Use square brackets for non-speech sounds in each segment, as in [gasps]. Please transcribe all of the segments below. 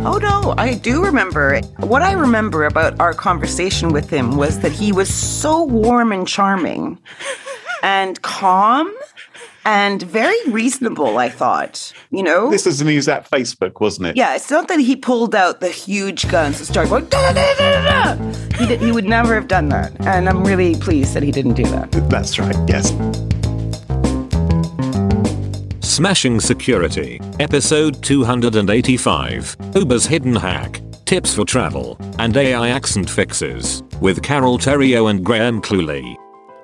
Oh no, I do remember. What I remember about our conversation with him was that he was so warm and charming [laughs] and calm and very reasonable, I thought. You know? This is news at Facebook, wasn't it? Yeah, it's not that he pulled out the huge guns and started going, da, da, da, da, da. He, did, he would never have done that. And I'm really pleased that he didn't do that. That's right, yes. Smashing Security, episode 285 Uber's Hidden Hack, Tips for Travel, and AI Accent Fixes, with Carole Theriault and Graham Cluley.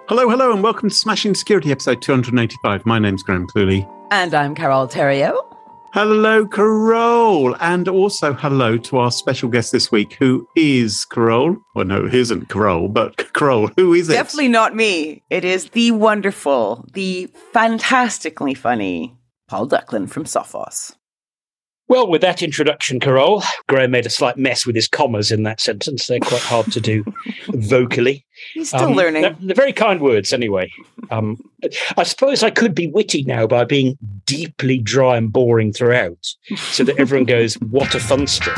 Hello, hello, and welcome to Smashing Security, episode 285. My name's Graham Cluley. And I'm Carole Theriault. Hello, Carole. And also hello to our special guest this week, who is Carole. Well, no, it isn't Carole, but [laughs] Carole, who is it? Definitely not me. It is the wonderful, the fantastically funny Paul Ducklin from Sophos. Well, with that introduction, Carole, Graham made a slight mess with his commas in that sentence. They're quite hard to do [laughs] vocally. He's still um, learning. They're, they're, very kind words, anyway. Um, I suppose I could be witty now by being deeply dry and boring throughout, so that everyone goes, "What a funster!"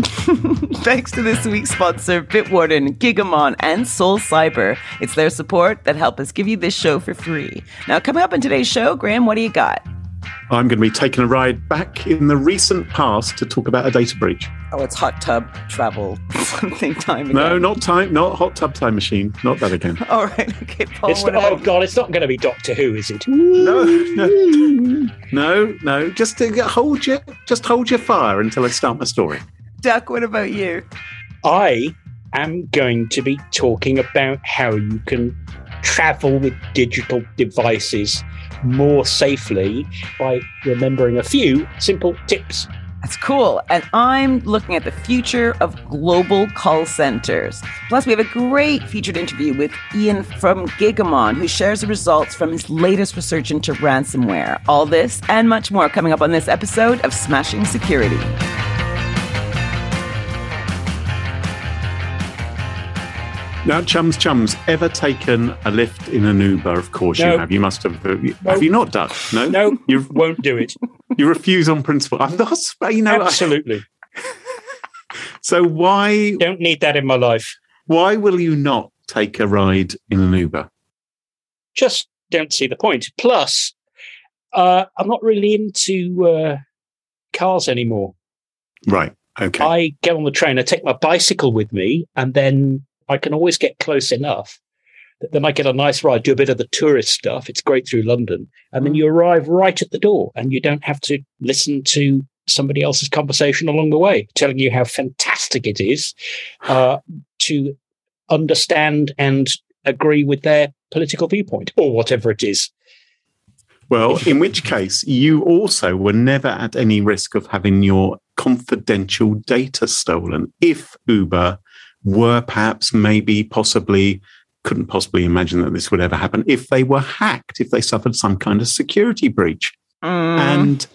[laughs] Thanks to this week's sponsor, Bitwarden, Gigamon, and SolCyber. It's their support that help us give you this show for free. Now, coming up in today's show, Graham, what do you got? I'm going to be taking a ride back in the recent past to talk about a data breach. Oh, it's hot tub travel [laughs] something time again. No, not time, not hot tub time machine, not that again. [laughs] All right, okay, Paul. It's, oh God, it's not going to be Doctor Who, is it? No, no, no, no. Just uh, to hold your, just hold your fire until I start my story. Duck, what about you? I am going to be talking about how you can travel with digital devices more safely by remembering a few simple tips. That's cool. And I'm looking at the future of global call centers. Plus, we have a great featured interview with Ian from Gigamon, who shares the results from his latest research into ransomware. All this and much more coming up on this episode of Smashing Security. Now, chums, chums, ever taken a lift in an Uber? Of course no. you have. You must have. Have you not done? No, no, you won't do it. [laughs] You refuse on principle. I'm not. You know, absolutely. [laughs] so why don't need that in my life? Why will you not take a ride in an Uber? Just don't see the point. Plus, uh, I'm not really into uh, cars anymore. Right. Okay. I get on the train. I take my bicycle with me, and then I can always get close enough that then I get a nice ride, do a bit of the tourist stuff. It's great through London. And then mm. you arrive right at the door and you don't have to listen to somebody else's conversation along the way, telling you how fantastic it is uh, to understand and agree with their political viewpoint or whatever it is. Well, in which case, you also were never at any risk of having your confidential data stolen if Uber were perhaps maybe possibly couldn't possibly imagine that this would ever happen if they were hacked, if they suffered some kind of security breach. Mm. And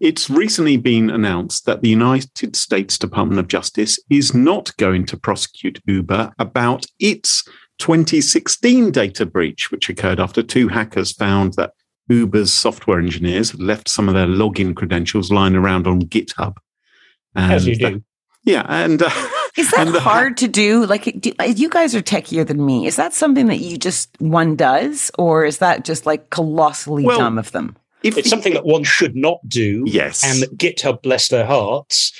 it's recently been announced that the United States Department of Justice is not going to prosecute Uber about its 2016 data breach, which occurred after two hackers found that Uber's software engineers had left some of their login credentials lying around on GitHub. And As you do. That, yeah. And. Uh, [laughs] Is that the, hard to do? Like, do, you guys are techier than me. Is that something that you just one does, or is that just like colossally well, dumb of them? If, it's something that one should not do. Yes. And that GitHub, bless their hearts,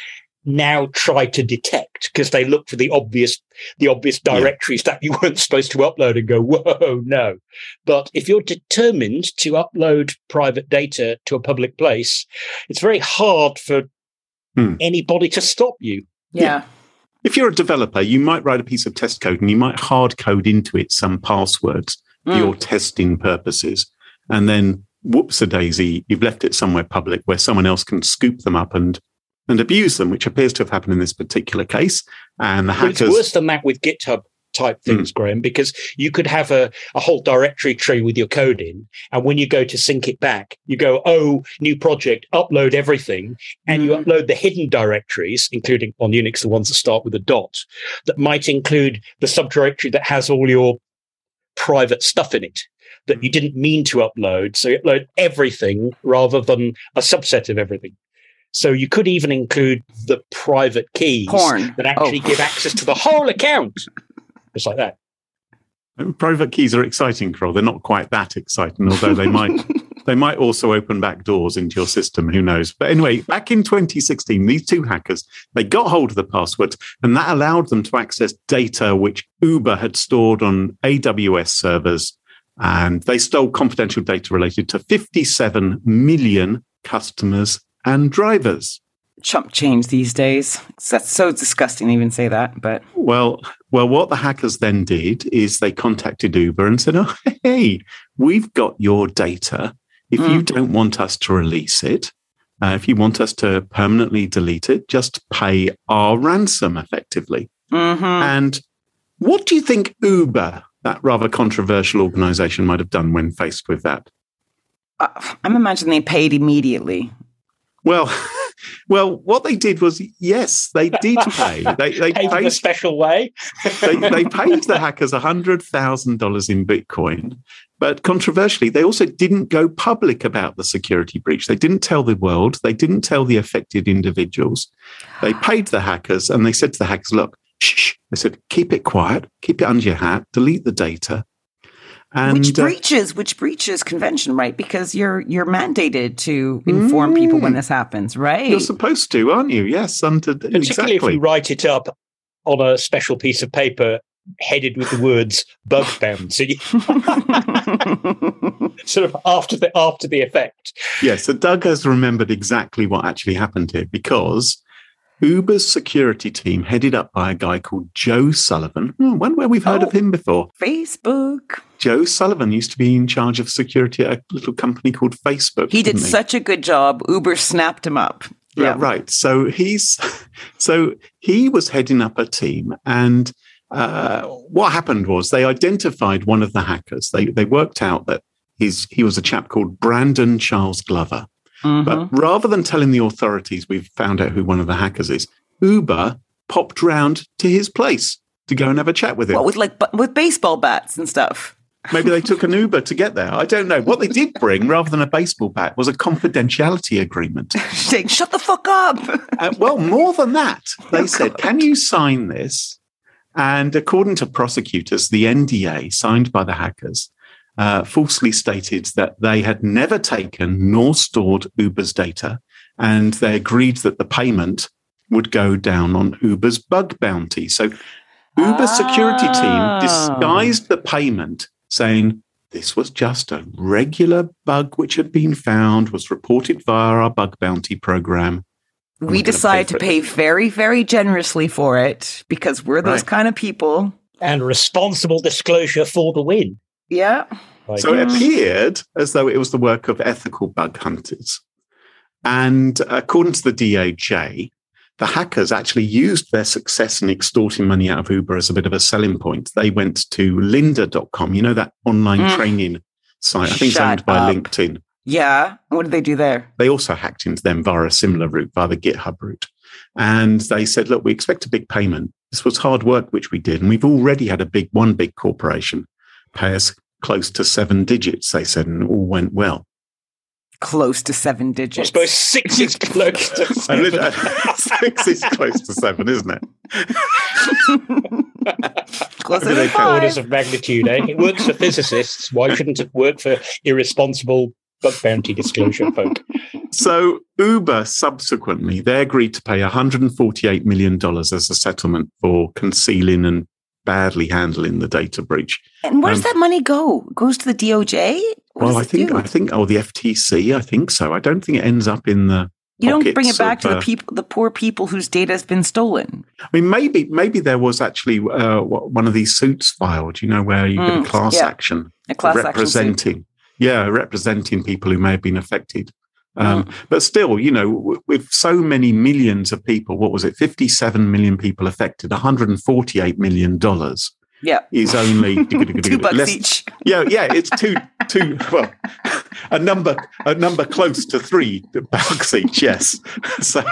now try to detect because they look for the obvious the obvious directories yeah. that you [laughs] weren't supposed to upload and go whoa no but if you're determined to upload private data to a public place it's very hard for hmm. anybody to stop you yeah. yeah if you're a developer, you might write a piece of test code and you might hard code into it some passwords mm. for your testing purposes. And then whoops a daisy, you've left it somewhere public where someone else can scoop them up and and abuse them, which appears to have happened in this particular case. And the hackers. It's worse than that with GitHub type things, mm. Graham, because you could have a, a whole directory tree with your code in. And when you go to sync it back, you go, oh, new project, upload everything. And mm. you hmm. upload the hidden directories, including on Unix, the ones that start with a dot, that might include the subdirectory that has all your private stuff in it that you didn't mean to upload. So you upload everything rather than a subset of everything. So you could even include the private keys Porn. that actually Oh. give access to the whole account. [laughs] Just like that. Private keys are exciting, Carole. They're not quite that exciting, although they might [laughs] they might also open back doors into your system. Who knows? But anyway, back in 2016, these two hackers they got hold of the passwords, and that allowed them to access data which Uber had stored on AWS servers, and they stole confidential data related to 57 million customers and drivers. Chump change these days. That's so disgusting to even say that, but Well, well, what the hackers then did is they contacted Uber and said, "Oh, hey, we've got your data. If you don't want us to release it, uh, if you want us to permanently delete it, just pay our ransom effectively." Mhm. And what do you think Uber, that rather controversial organization, might have done when faced with that? Uh, I'm imagining they paid immediately. Well, [laughs] well, what they did was, yes, they did [laughs] pay. They, they Paid in a special way. they, they paid the hackers $100,000 in Bitcoin. But controversially, they also didn't go public about the security breach. They didn't tell the world. They didn't tell the affected individuals. They [gasps] paid the hackers and they said to the hackers, look, shh. They said, keep it quiet, keep it under your hat, delete the data. And which uh, breaches which breaches convention, right? Because you're you're mandated to inform people when this happens, right? you're supposed to, aren't you? Yes, under Particularly exactly. if you write it up on a special piece of paper headed with the words bug bounty, [laughs] sort of after the after the effect. Yeah, so Duck has remembered exactly what actually happened here because Uber's security team, headed up by a guy called Joe Sullivan, hmm, one where we've heard Oh. of him before. Facebook. Joe Sullivan used to be in charge of security at a little company called Facebook. He did didn't such a good job. Uber snapped him up. Yeah, right. So he's [laughs] so he was heading up a team, and uh, what happened was they identified one of the hackers. They they worked out that he's he was a chap called Brandon Charles Glover. Mhm. But rather than telling the authorities we've found out who one of the hackers is, Uber popped round to his place to go and have a chat with him. what with like with baseball bats and stuff? Maybe they took an [laughs] Uber to get there. I don't know. What they did bring, rather than a baseball bat, was a confidentiality agreement. [laughs] Saying, "Shut the fuck up." [laughs] Uh, well, more than that, they said, "Can you sign this?" And according to prosecutors, the NDA signed by the hackers uh, falsely stated that they had never taken nor stored Uber's data, and they agreed that the payment would go down on Uber's bug bounty. So, Uber's security team Ah. disguised the payment, saying this was just a regular bug which had been found, was reported via our bug bounty program. we gonna decide pay to pay very, very generously for it because we're those Right. kind of people. And responsible disclosure for the win. Yeah. Like, So it appeared as though it was the work of ethical bug hunters. And according to the DOJ, the hackers actually used their success in extorting money out of Uber as a bit of a selling point. They went to lynda.com, you know, that online Mm. training site. I think it's Shut owned by up. LinkedIn. Yeah. What did they do there? They also hacked into them via a similar route, via the GitHub route. And they said, look, we expect a big payment. This was hard work, which we did. And we've already had a big, one big corporation pay us close to seven digits, they said, and it all went well. Close to seven I digits. suppose six is [laughs] close to [laughs] And seven. it- six is close to seven, isn't it? [laughs] Closer Maybe to they orders of magnitude, eh? It works for physicists. Why shouldn't it work for irresponsible bug bounty disclosure folk? So Uber subsequently, they agreed to pay $148 million as a settlement for concealing and badly handling the data breach. And where does Um, that money go? Goes to the DOJ? What well, I think, do? I think, oh, the FTC, I think so. I don't think it ends up in the, you don't bring it back of, to the uh, people, the poor people whose data has been stolen. I mean, maybe, maybe there was actually uh, one of these suits filed, you know, where you get Mm, a class yeah. action A class action representing, yeah, representing people who may have been affected. Mm. Um, But still, you know, with so many millions of people, what was it, 57 million people affected, 148 million dollars Yeah. is only [laughs] Two bucks less- each. Yeah, yeah, it's two, two. Well, a number, a number close to three bucks each. Yes, [laughs] so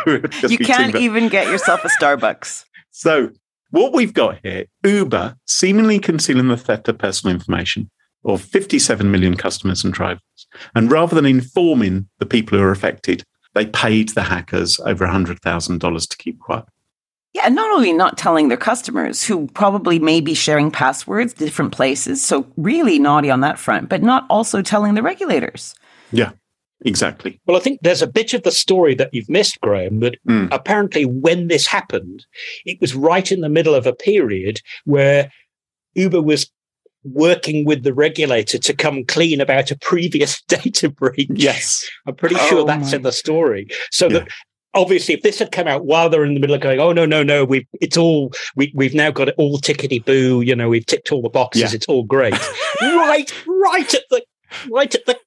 You can't even get yourself a Starbucks. [laughs] so what we've got here, Uber seemingly concealing the theft of personal information of 57 million customers and drivers. And rather than informing the people who are affected, they paid the hackers over $100,000 to keep quiet. Yeah, and not only not telling their customers who probably may be sharing passwords different places, so really naughty on that front, but not also telling the regulators. Yeah, exactly. Well, I think there's a bit of the story that you've missed, Graham, that Mm. apparently when this happened, it was right in the middle of a period where Uber was working with the regulator to come clean about a previous [laughs] data breach. Yes. I'm pretty Oh sure that's my- in the story. So Yeah. that obviously, if this had come out while they're in the middle of going, oh no, no, no, we've it's all we we've now got it all tickety boo. You know, we've ticked all the boxes. Yeah. It's all great. [laughs] right, right at the right at the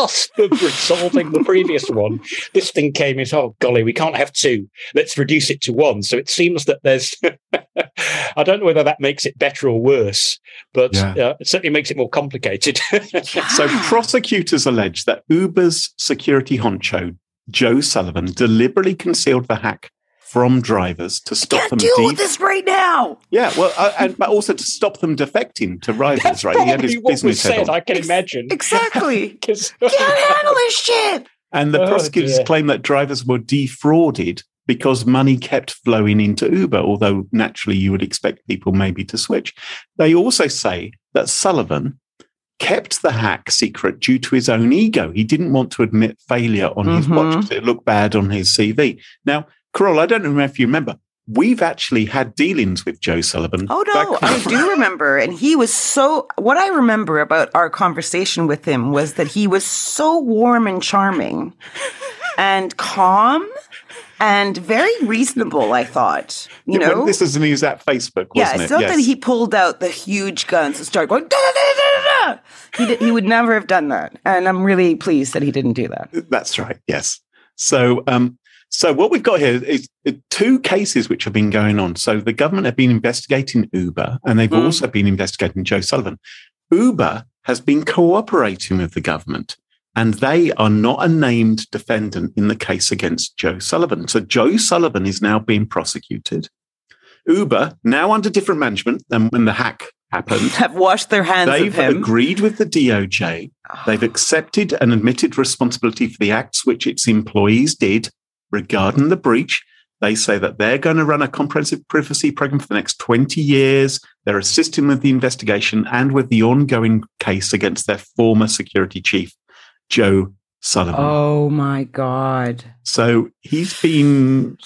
cusp of [laughs] resolving the previous one. This thing came in. Oh golly, we can't have two. Let's reduce it to one. So it seems that there's. [laughs] I don't know whether that makes it better or worse, but Yeah. uh, it certainly makes it more complicated. [laughs] So prosecutors allege that Uber's security honcho, Joe Sullivan, deliberately concealed the hack from drivers to stop Can't them. deal de- with this right now. Yeah, well, uh, and but also to stop them defecting to rivals, That's right? He had his what business head said. on. I can Ex- imagine. [laughs] Exactly. 'Cause- [laughs] Can't handle this shit. And the Oh, prosecutors dear. claim that drivers were defrauded because money kept flowing into Uber, although naturally you would expect people maybe to switch. They also say that Sullivan kept the hack secret due to his own ego. He didn't want to admit failure on his Mhm. watch because it looked bad on his CV. Now, Carole, I don't know if you remember, we've actually had dealings with Joe Sullivan. Oh no, I do remember. And he was so what I remember about our conversation with him was that he was so warm and charming [laughs] and calm and very reasonable, I thought. You Yeah, know? this is when he was at Facebook, wasn't yeah, it? it's not that he pulled out the huge guns and started going. Da, da, da, da, da, da. He, did, he would never have done that, and I'm really pleased that he didn't do that. That's right. Yes. So, um, so what we've got here is two cases which have been going on. So the government have been investigating Uber, and they've Mm. also been investigating Joe Sullivan. Uber has been cooperating with the government, and they are not a named defendant in the case against Joe Sullivan. So Joe Sullivan is now being prosecuted. Uber now under different management than when the hack happened. [laughs] Have washed their hands They've of him. agreed with the DOJ. They've accepted and admitted responsibility for the acts which its employees did regarding the breach. They say that they're going to run a comprehensive privacy program for the next 20 years. They're assisting with the investigation and with the ongoing case against their former security chief, Joe Sullivan. Oh my god! So he's been,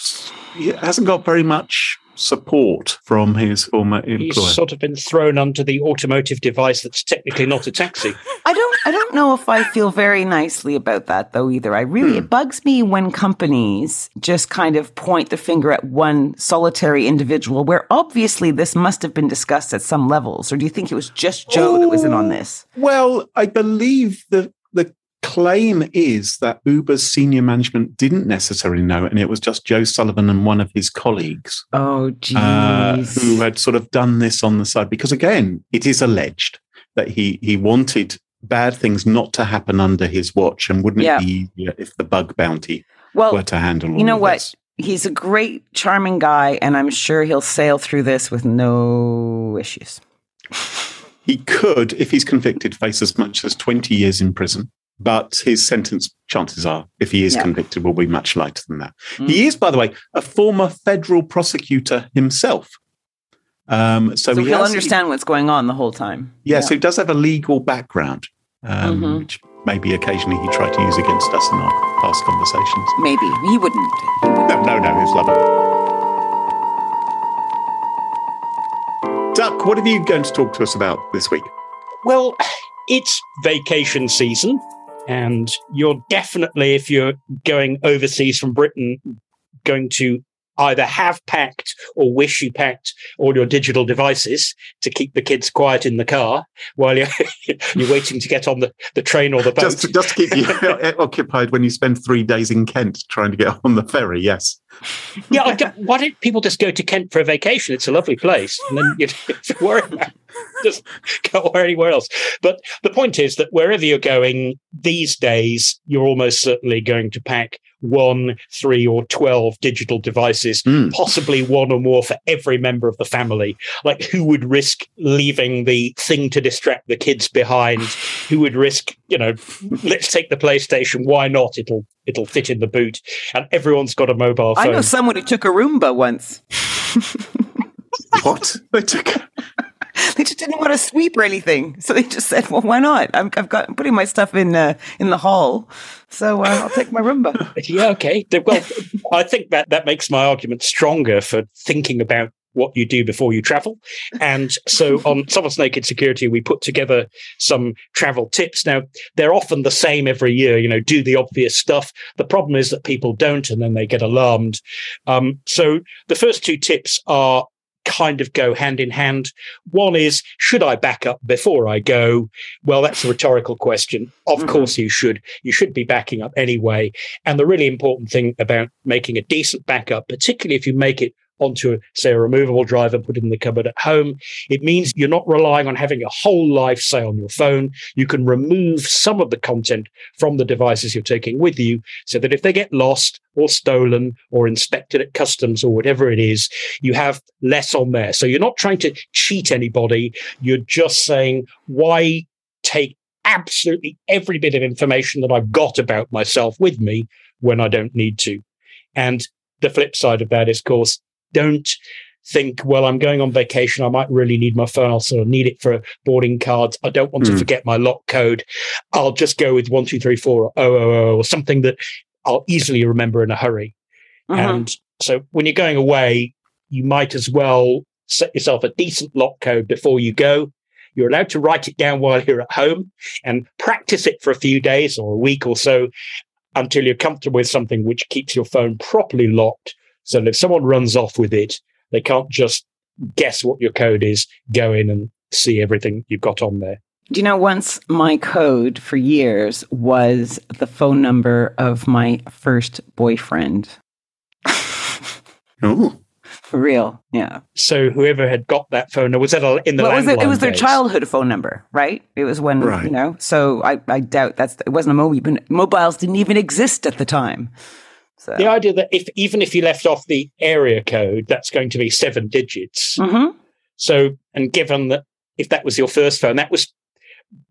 he hasn't got very much support from his former He's sort of been thrown under the automotive device that's technically not a taxi. I don't I don't know if I feel very nicely about that though either. I really Hmm. it bugs me when companies just kind of point the finger at one solitary individual where obviously this must have been discussed at some levels. Or do you think it was just Joe that was in on this? Well, I believe the the claim is that Uber's senior management didn't necessarily know, and it was just Joe Sullivan and one of his colleagues Oh uh, who had sort of done this on the side. Because again, it is alleged that he he wanted bad things not to happen under his watch, and wouldn't Yeah. it be easier if the bug bounty well, were to handle? you know what? this? He's a great, charming guy, and I'm sure he'll sail through this with no issues. He could, if he's convicted, face as much as twenty years in prison. But his sentence, chances are, if he is Yeah. convicted, will be much lighter than that. Mm. He is, by the way, a former federal prosecutor himself. Um, so So, he he'll has, understand what's going on the whole time. Yeah, so he does have a legal background, um, Mhm. which maybe occasionally he tried to use against us in our past conversations. Maybe he wouldn't. He wouldn't. No, no, no, he's lovely. Duck, what are you going to talk to us about this week? Well, it's vacation season, and you're definitely, if you're going overseas from Britain, going to either have packed or wish you packed all your digital devices to keep the kids quiet in the car while you're, [laughs] you're waiting to get on the, the train or the boat. Just to, just to keep you [laughs] [laughs] occupied when you spend three days in Kent trying to get on the ferry, yes. yeah, why don't people just go to Kent for a vacation? It's a lovely place, and then you don't have to worry about just [laughs] go anywhere else. But the point is that wherever you're going these days, you're almost certainly going to pack one, three, or 12 digital devices, mm. possibly one or more for every member of the family. Like, who would risk leaving the thing to distract the kids behind? Who would risk, you know, let's take the PlayStation. Why not? It'll it'll fit in the boot. And everyone's got a mobile phone. I know someone who took a Roomba once. [laughs] what? They took [laughs] they just didn't want to sweep or anything. So they just said, "Well, why not? i have got I'm putting my stuff in uh, in the hall, so uh, I'll take my Roomba." [laughs] yeah, okay. Well, I think that that makes my argument stronger for thinking about what you do before you travel. And so on [laughs] Someone's Naked Security, we put together some travel tips. Now, they're often the same every year, you know, do the obvious stuff. The problem is that people don't and then they get alarmed. Um, so the first two tips are kind of go hand in hand. One is, should I back up before I go? Well, that's a rhetorical question. Of mm-hmm. course you should. You should be backing up anyway. And the really important thing about making a decent backup, particularly if you make it onto, say, a removable drive and put it in the cupboard at home. It means you're not relying on having a whole life, say, on your phone. You can remove some of the content from the devices you're taking with you so that if they get lost or stolen or inspected at customs or whatever it is, you have less on there. So you're not trying to cheat anybody. You're just saying, why take absolutely every bit of information that I've got about myself with me when I don't need to? And the flip side of that is, of course, don't think, well, I'm going on vacation. I might really need my phone. I'll sort of need it for boarding cards. I don't want mm. to hmm. forget my lock code. I'll just go with one, two, three, four, or oh, oh, oh, or something that I'll easily remember in a hurry. Uh-huh. And so when you're going away, you might as well set yourself a decent lock code before you go. You're allowed to write it down while you're at home and practice it for a few days or a week or so until you're comfortable with something which keeps your phone properly locked so if someone runs off with it, they can't just guess what your code is, go in and see everything you've got on there. Do you know, once my code for years was the phone number of my first boyfriend. oh. For real, yeah. So whoever had got that phone, number was that in the well, it was, it was their childhood phone number, right? It was when right. you know. So I, I doubt that's it wasn't a mobile. Mobiles didn't even exist at the time. So. The idea that if even if you left off the area code, that's going to be seven digits. Mm-hmm. So, and given that if that was your first phone, that was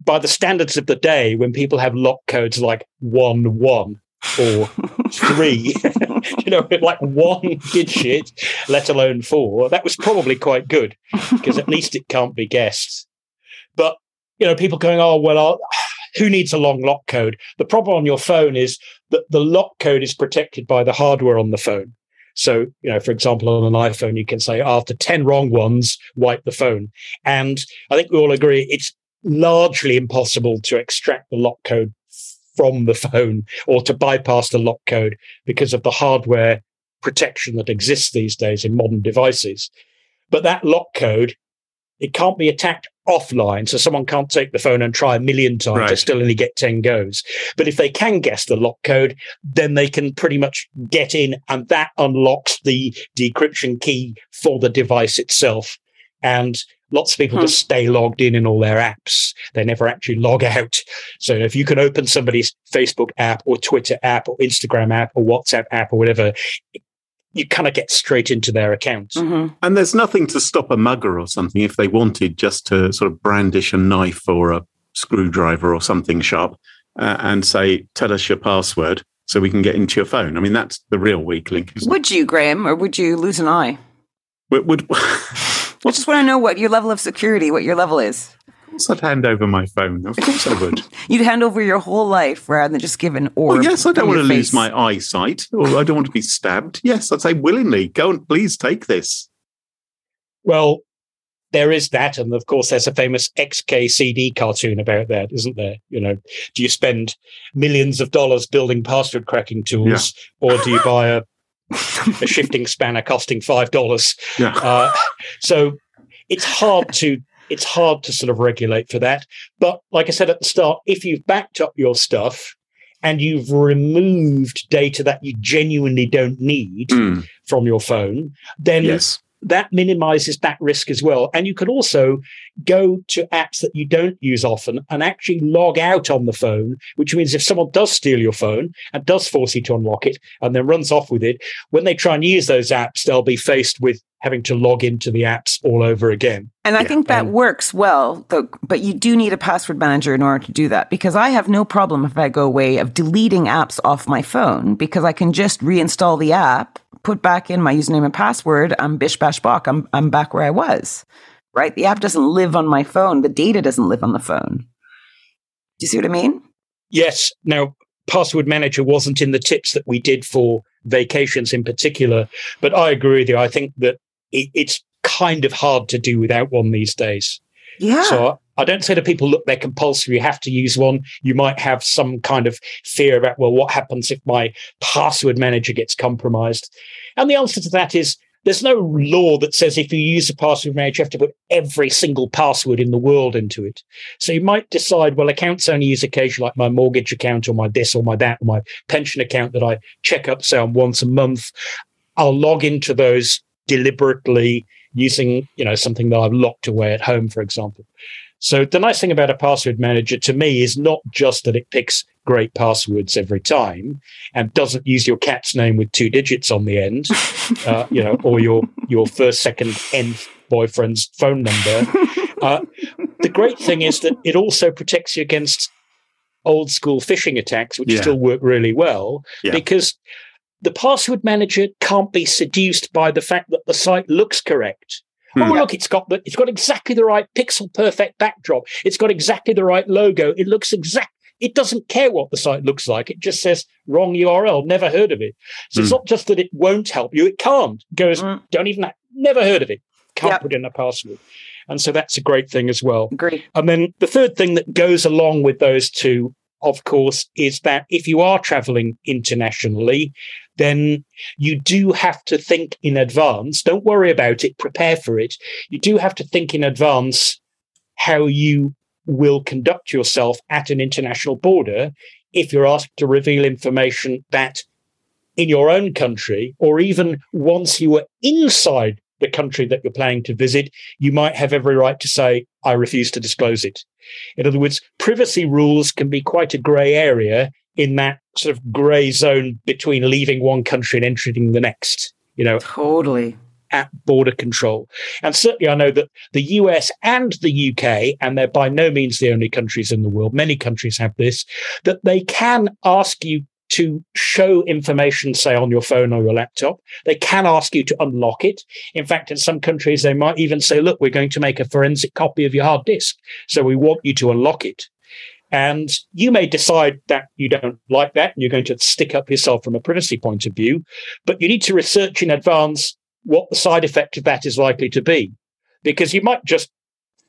by the standards of the day when people have lock codes like one one or [laughs] three, [laughs] you know, [laughs] like one digit, let alone four, that was probably quite good because at least it can't be guessed. But you know, people going, oh well, I'll, who needs a long lock code? The problem on your phone is that the lock code is protected by the hardware on the phone. So, you know, for example, on an iPhone, you can say after 10 wrong ones, wipe the phone. And I think we all agree it's largely impossible to extract the lock code from the [laughs] phone or to bypass the lock code because of the hardware protection that exists these days in modern devices. But that lock code, it can't be attacked offline. So someone can't take the phone and try a million times. Right. They still only get 10 goes. But if they can guess the lock code, then they can pretty much get in and that unlocks the decryption key for the device itself. And lots of people hmm. just stay logged in in all their apps. They never actually log [laughs] out. So if you can open somebody's Facebook app or Twitter app or Instagram app or WhatsApp app or whatever, you kind of get straight into their account. Mm-hmm. And there's nothing to stop a mugger or something if they wanted just to sort of brandish a knife or a screwdriver or something sharp uh, and say, tell us your password so we can get into your phone. I mean, that's the real weak link. Would you, Graham, or would you lose an eye? Would, would I just want to know what your level of security, what your level is course I'd hand over my phone. Of course I would. [laughs] You'd hand over your whole life rather than just give an orb. Oh, yes, I don't want to face. lose my eyesight or I don't want to be stabbed. Yes, I'd say willingly, go and please take this. Well, there is that. And of course, there's a famous XKCD cartoon about that, isn't there? You know, do you spend millions of dollars building password cracking tools yeah. or do you buy a, a [laughs] shifting spanner costing $5? Yeah. Uh, so it's hard to it's hard to sort of regulate for that. But like I said at the start, if you've backed up your stuff and you've removed data that you genuinely don't need mm. from your phone, then yes. That minimizes that risk as well. And you can also go to apps that you don't use often and actually log out on the phone, which means if someone does steal your phone and does force you to unlock it and then runs off with it, when they try and use those apps, they'll be faced with having to log into the apps all over again. And I yeah. think that works well, though, but you do need a password manager in order to do that because I have no problem if I go away of deleting apps off my phone because I can just reinstall the app, put back in my username and password. I'm bish bash bok. I'm, I'm back where I was, right? The app doesn't live on my phone. The data doesn't live on the phone. Do you see what I mean? Yes. Now, password manager wasn't in the tips that we did for vacations in particular, but I agree with you. I think that it, it's kind of hard to do without one these days. Yeah. So I don't say to people, look, they're compulsory. You have to use one. You might have some kind of fear about, well, what happens if my password manager gets compromised? And the answer to that is there's no law that says if you use a password manager, you have to put every single password in the world into it. So you might decide, well, accounts only use occasionally, like my mortgage account or my this or my that or my pension account that I check up, say, on once a month. I'll log into those deliberately using, you know, something that I've locked away at home, for example. So the nice thing about a password manager to me is not just that it picks great passwords every time and doesn't use your cat's name with two digits on the end, [laughs] uh, you know, or your your first, second, nth boyfriend's phone number. Uh, the great thing is that it also protects you against old school phishing attacks, which yeah. still work really well yeah. because the password manager can't be seduced by the fact that the site looks correct. Hmm. Oh, look, it's got the, it's got exactly the right pixel perfect backdrop. It's got exactly the right logo. It looks exact. It doesn't care what the site looks like. It just says wrong URL. Never heard of it. So it's hmm. not just that it won't help you. It can't. It goes, mm. don't even. Have, never heard of it. Can't yep. put in a password. And so that's a great thing as well. Great. And then the third thing that goes along with those two of course, is that if you are traveling internationally, then you do have to think in advance. Don't worry about it, prepare for it. You do have to think in advance how you will conduct yourself at an international border if you're asked to reveal information that in your own country, or even once you were inside the country that you're planning to visit, you might have every right to say, I refuse to disclose it. In other words, privacy rules can be quite a grey area in that sort of grey zone between leaving one country and entering the next. You know, totally at border control. And certainly, I know that the US and the UK, and they're by no means the only countries in the world, many countries have this, that they can ask you to show information, say on your phone or your laptop. They can ask you to unlock it. In fact, in some countries, they might even say, look, we're going to make a forensic copy of your hard disk. So we want you to unlock it. And you may decide that you don't like that and you're going to stick up yourself from a privacy point of view, but you need to research in advance what the side effect of that is likely to be. Because you might just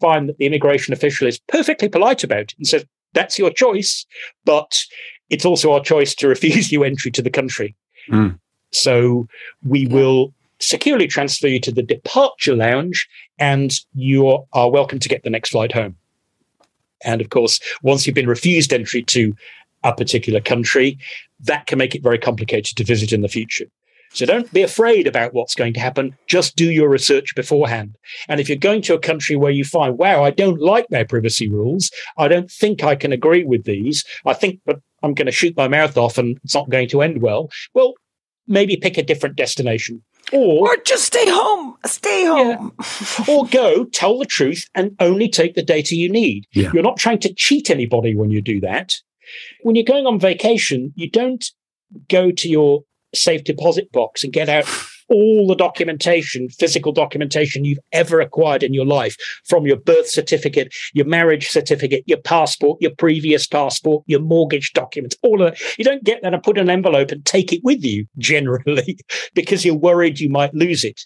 find that the immigration official is perfectly polite about it and says, that's your choice, but it's also our choice to refuse you entry to the country. Mm. So we will securely transfer you to the departure lounge and you are welcome to get the next flight home. And of course, once you've been refused entry to a particular country, that can make it very complicated to visit in the future. So don't be afraid about what's going to happen. Just do your research beforehand. And if you're going to a country where you find, wow, I don't like their privacy rules, I don't think I can agree with these, I think but I'm going to shoot my mouth off and it's not going to end well, well, maybe pick a different destination. Or, or just stay home. Stay home. Yeah. [laughs] or go tell the truth and only take the data you need. Yeah. You're not trying to cheat anybody when you do that. When you're going on vacation, you don't go to your safe deposit box and get out all the documentation, physical documentation you've ever acquired in your life from your birth certificate, your marriage certificate, your passport, your previous passport, your mortgage documents, all of that. You don't get that and put an envelope and take it with you [laughs] generally because you're worried you might lose it.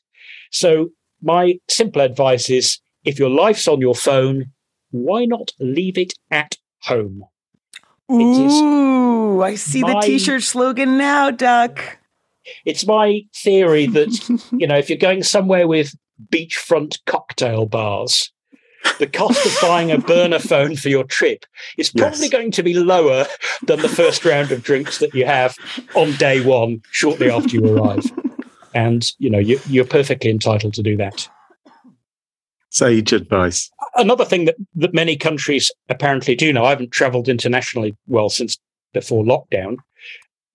So my simple advice is if your life's on your phone, why not leave it at home? Ooh, I see my, the t-shirt slogan now, Duck. It's my theory that, [laughs] you know, if you're going somewhere with beachfront cocktail bars, the cost of buying a burner phone for your trip is probably yes. going to be lower than the first round of drinks that you have on day one, shortly after you arrive. [laughs] And, you know, you, you're perfectly entitled to do that. Sage advice. Another thing that, that many countries apparently do now, I haven't traveled internationally well since before lockdown,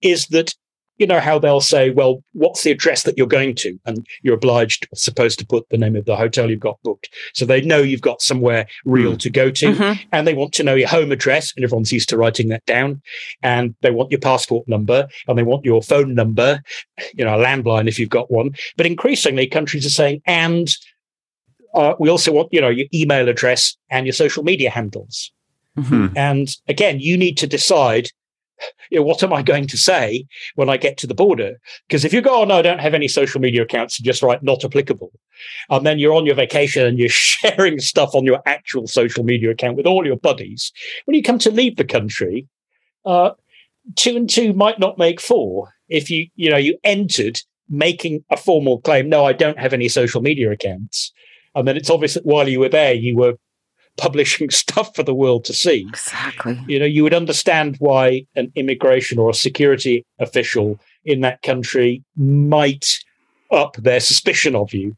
is that you know how they'll say, well, what's the address that you're going to? And you're obliged, supposed to put the name of the hotel you've got booked. So they know you've got somewhere real mm. to go to. Mm-hmm. And they want to know your home address. And everyone's used to writing that down. And they want your passport number and they want your phone number, [laughs] you know, a landline if you've got one. But increasingly, countries are saying, and uh, we also want, you know, your email address and your social media handles. Mm-hmm. And again, you need to decide you know, what am I going to say when I get to the border? Because if you go, oh no, I don't have any social media accounts, just write not applicable. And then you're on your vacation and you're [laughs] sharing stuff on your actual social media account with all your buddies. When you come to leave the country, uh, two and two might not make four. If you, you know, you entered making a formal claim, no, I don't have any social media accounts. And then it's obvious that while you were there, you were publishing [laughs] stuff for the world to see. Exactly. You know, you would understand why an immigration or a security official in that country might up their suspicion of you.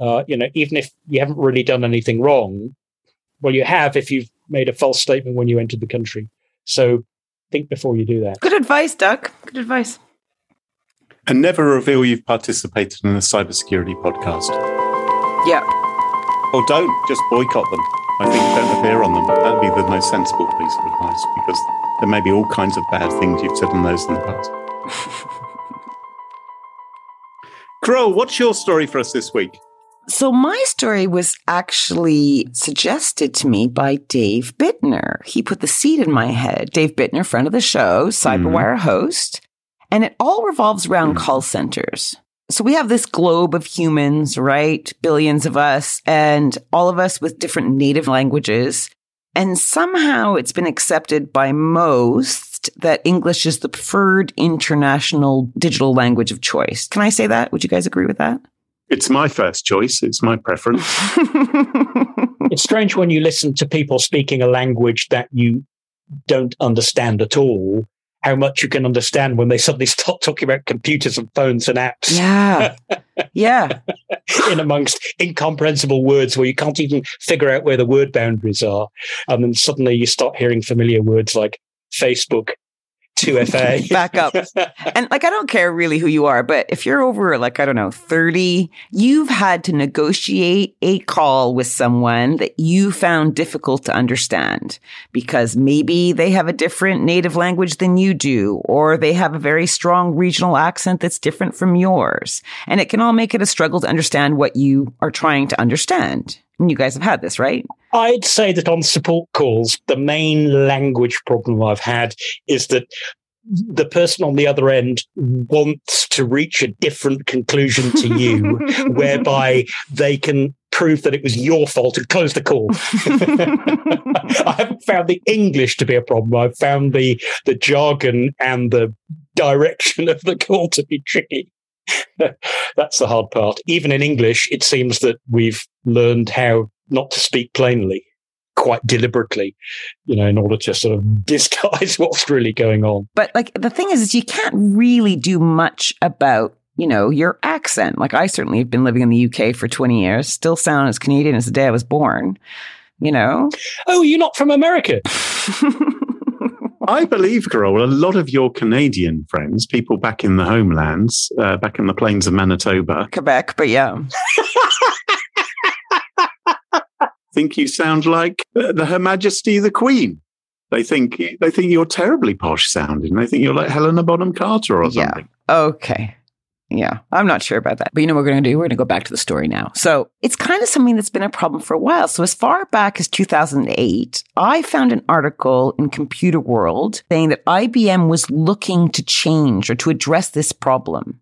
Uh, you know, even if you haven't really done anything wrong, well, you have if you've made a false statement when you entered the country. So think before you do that. Good advice, Duck. Good advice. And never reveal you've participated in a cybersecurity podcast. Yeah. Or don't, just boycott them. I think don't appear on them. That'd be the most sensible piece of advice because there may be all kinds of bad things you've said on those in the past. [laughs] Carole, what's your story for us this week? So, my story was actually suggested to me by Dave Bittner. He put the seed in my head. Dave Bittner, friend of the show, Cyberwire mm. host. And it all revolves around mm. call centers. So we have this globe of humans, right? Billions of us and all of us with different native languages. And somehow it's been accepted by most that English is the preferred international digital language of choice. Can I say that? Would you guys agree with that? It's my first choice. It's my preference. [laughs] it's strange when you listen to people speaking a language that you don't understand at all how much you can understand when they suddenly start talking about computers and phones and apps. Yeah. [laughs] Yeah. In amongst incomprehensible words where you can't even figure out where the word boundaries are. And then suddenly you start hearing familiar words like Facebook 2FA. [laughs] Back up. And like, I don't care really who you are, but if you're over like, I don't know, 30, you've had to negotiate a call with someone that you found difficult to understand because maybe they have a different native language than you do, or they have a very strong regional accent that's different from yours. And it can all make it a struggle to understand what you are trying to understand. You guys have had this, right? I'd say that on support calls, the main language problem I've had is that the person on the other end wants to reach a different conclusion to you, [laughs] whereby they can prove that it was your fault and close the call. [laughs] [laughs] I haven't found the English to be a problem. I've found the the jargon and the direction of the call to be tricky. [laughs] That's the hard part. Even in English, it seems that we've learned how not to speak plainly quite deliberately, you know, in order to sort of [laughs] disguise what's really going on. But like the thing is, is you can't really do much about you know, your accent. Like I certainly have been living in the UK for 20 years, still sound as Canadian as the day I was born, you know? Oh, you're not from America. [laughs] I believe, Carole, a lot of your Canadian friends, people back in the homelands, uh, back in the plains of Manitoba, Quebec, but yeah. [laughs] think you sound like uh, the Her Majesty the Queen. They think they think you're terribly posh sounding. They think you're like Helena Bonham Carter or something. Yeah. Okay. Yeah, I'm not sure about that. But you know what we're going to do? We're going to go back to the story now. So it's kind of something that's been a problem for a while. So as far back as 2008, I found an article in Computer World saying that IBM was looking to change or to address this problem.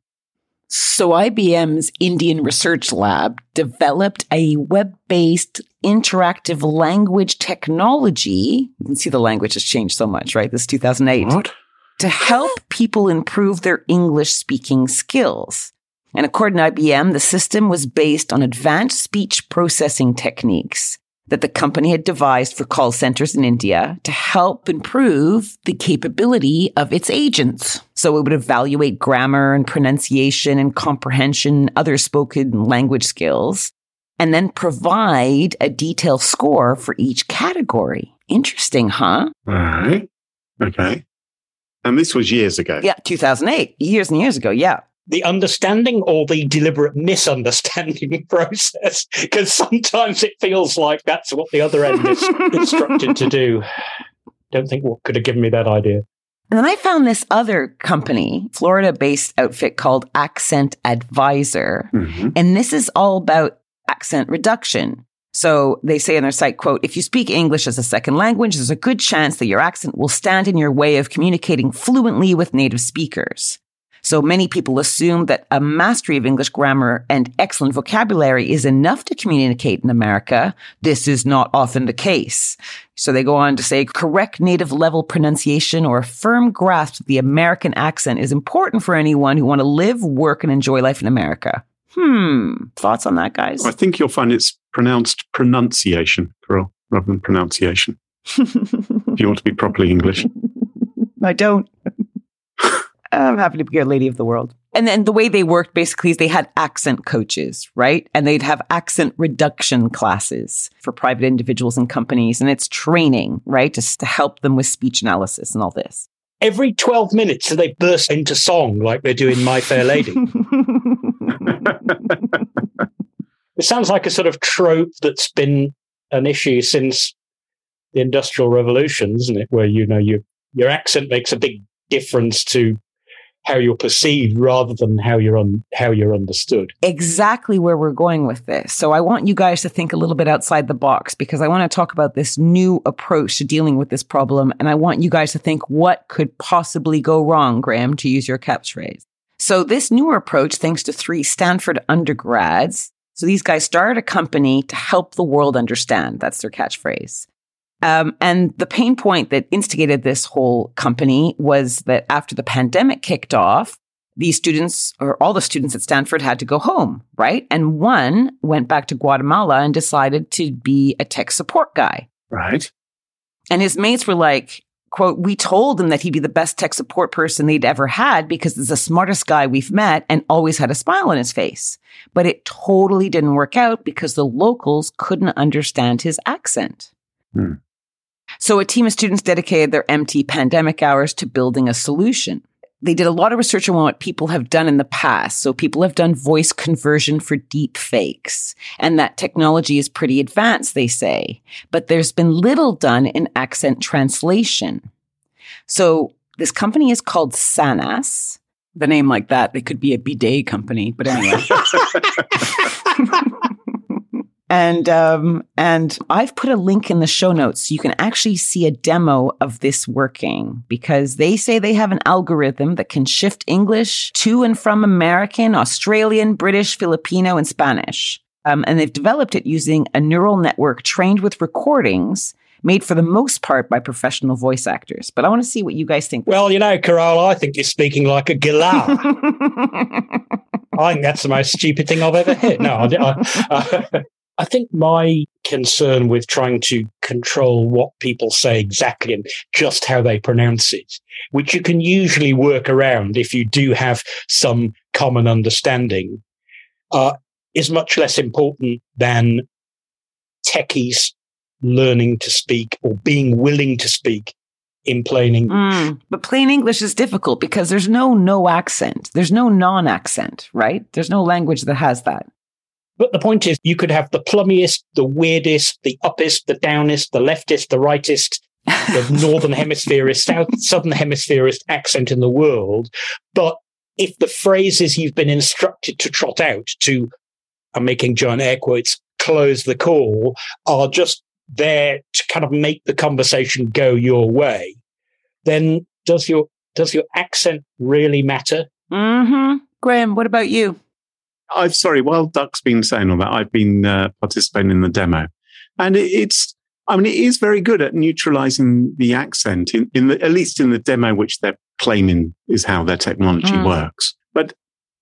So IBM's Indian Research Lab developed a web-based interactive language technology. You can see the language has changed so much, right? This 2008. What? To help people improve their English speaking skills. And according to IBM, the system was based on advanced speech processing techniques. that the company had devised for call centers in India to help improve the capability of its agents. So it would evaluate grammar and pronunciation and comprehension, other spoken language skills, and then provide a detailed score for each category. Interesting, huh? All right. Okay. And this was years ago. Yeah, 2008, years and years ago. Yeah. The understanding or the deliberate misunderstanding [laughs] process, because sometimes it feels like that's what the other end is [laughs] instructed to do. Don't think what could have given me that idea. And then I found this other company, Florida based outfit called Accent Advisor. Mm-hmm. And this is all about accent reduction. So they say on their site, quote, if you speak English as a second language, there's a good chance that your accent will stand in your way of communicating fluently with native speakers. So many people assume that a mastery of English grammar and excellent vocabulary is enough to communicate in America. This is not often the case. So they go on to say correct native level pronunciation or a firm grasp of the American accent is important for anyone who want to live, work, and enjoy life in America. Hmm. Thoughts on that, guys? I think you'll find it's pronounced pronunciation, Carole, rather than pronunciation. if you want to be properly English. [laughs] I don't. I'm happy to be a lady of the world. And then the way they worked basically is they had accent coaches, right? And they'd have accent reduction classes for private individuals and companies. And it's training, right? Just to help them with speech analysis and all this. Every 12 minutes, so they burst into song like they're doing My Fair Lady. [laughs] [laughs] it sounds like a sort of trope that's been an issue since the Industrial Revolution, isn't it? Where, you know, you, your accent makes a big difference to how you're perceived rather than how you're on how you're understood. exactly where we're going with this. So I want you guys to think a little bit outside the box because I want to talk about this new approach to dealing with this problem. And I want you guys to think what could possibly go wrong, Graham, to use your catchphrase. So this newer approach, thanks to three Stanford undergrads. So these guys started a company to help the world understand. That's their catchphrase. Um, and the pain point that instigated this whole company was that after the pandemic kicked off, these students or all the students at Stanford had to go home, right? And one went back to Guatemala and decided to be a tech support guy. Right. And his mates were like, quote, we told him that he'd be the best tech support person they'd ever had because he's the smartest guy we've met and always had a smile on his face. But it totally didn't work out because the locals couldn't understand his accent. Hmm. So a team of students dedicated their empty pandemic hours to building a solution. They did a lot of research on what people have done in the past. So people have done voice conversion for deep fakes and that technology is pretty advanced, they say, but there's been little done in accent translation. So this company is called Sanas. The name like that, they could be a bidet company, but anyway. [laughs] [laughs] and um, and I've put a link in the show notes so you can actually see a demo of this working because they say they have an algorithm that can shift English to and from American, Australian, British, Filipino, and Spanish. Um, and they've developed it using a neural network trained with recordings made for the most part by professional voice actors. But I want to see what you guys think. Well, you know, Carole, I think you're speaking like a galah. [laughs] I think that's the most stupid thing I've ever heard. No, I, I, I think my concern with trying to control what people say exactly and just how they pronounce it, which you can usually work around if you do have some common understanding, uh, is much less important than techies learning to speak or being willing to speak in plain English. Mm, but plain English is difficult because there's no no accent. There's no non accent, right? There's no language that has that. But the point is, you could have the plummiest, the weirdest, the uppest, the downest, the leftist, the rightest, the [laughs] northern hemisphereist, south, southern hemisphereist accent in the world. But if the phrases you've been instructed to trot out to, I'm making giant air quotes, close the call, are just there to kind of make the conversation go your way, then does your does your accent really matter? Mm-hmm. Graham, what about you? I'm sorry. While Duck's been saying all that, I've been uh, participating in the demo, and it, it's. I mean, it is very good at neutralizing the accent in, in the, at least in the demo, which they're claiming is how their technology Mm. works. But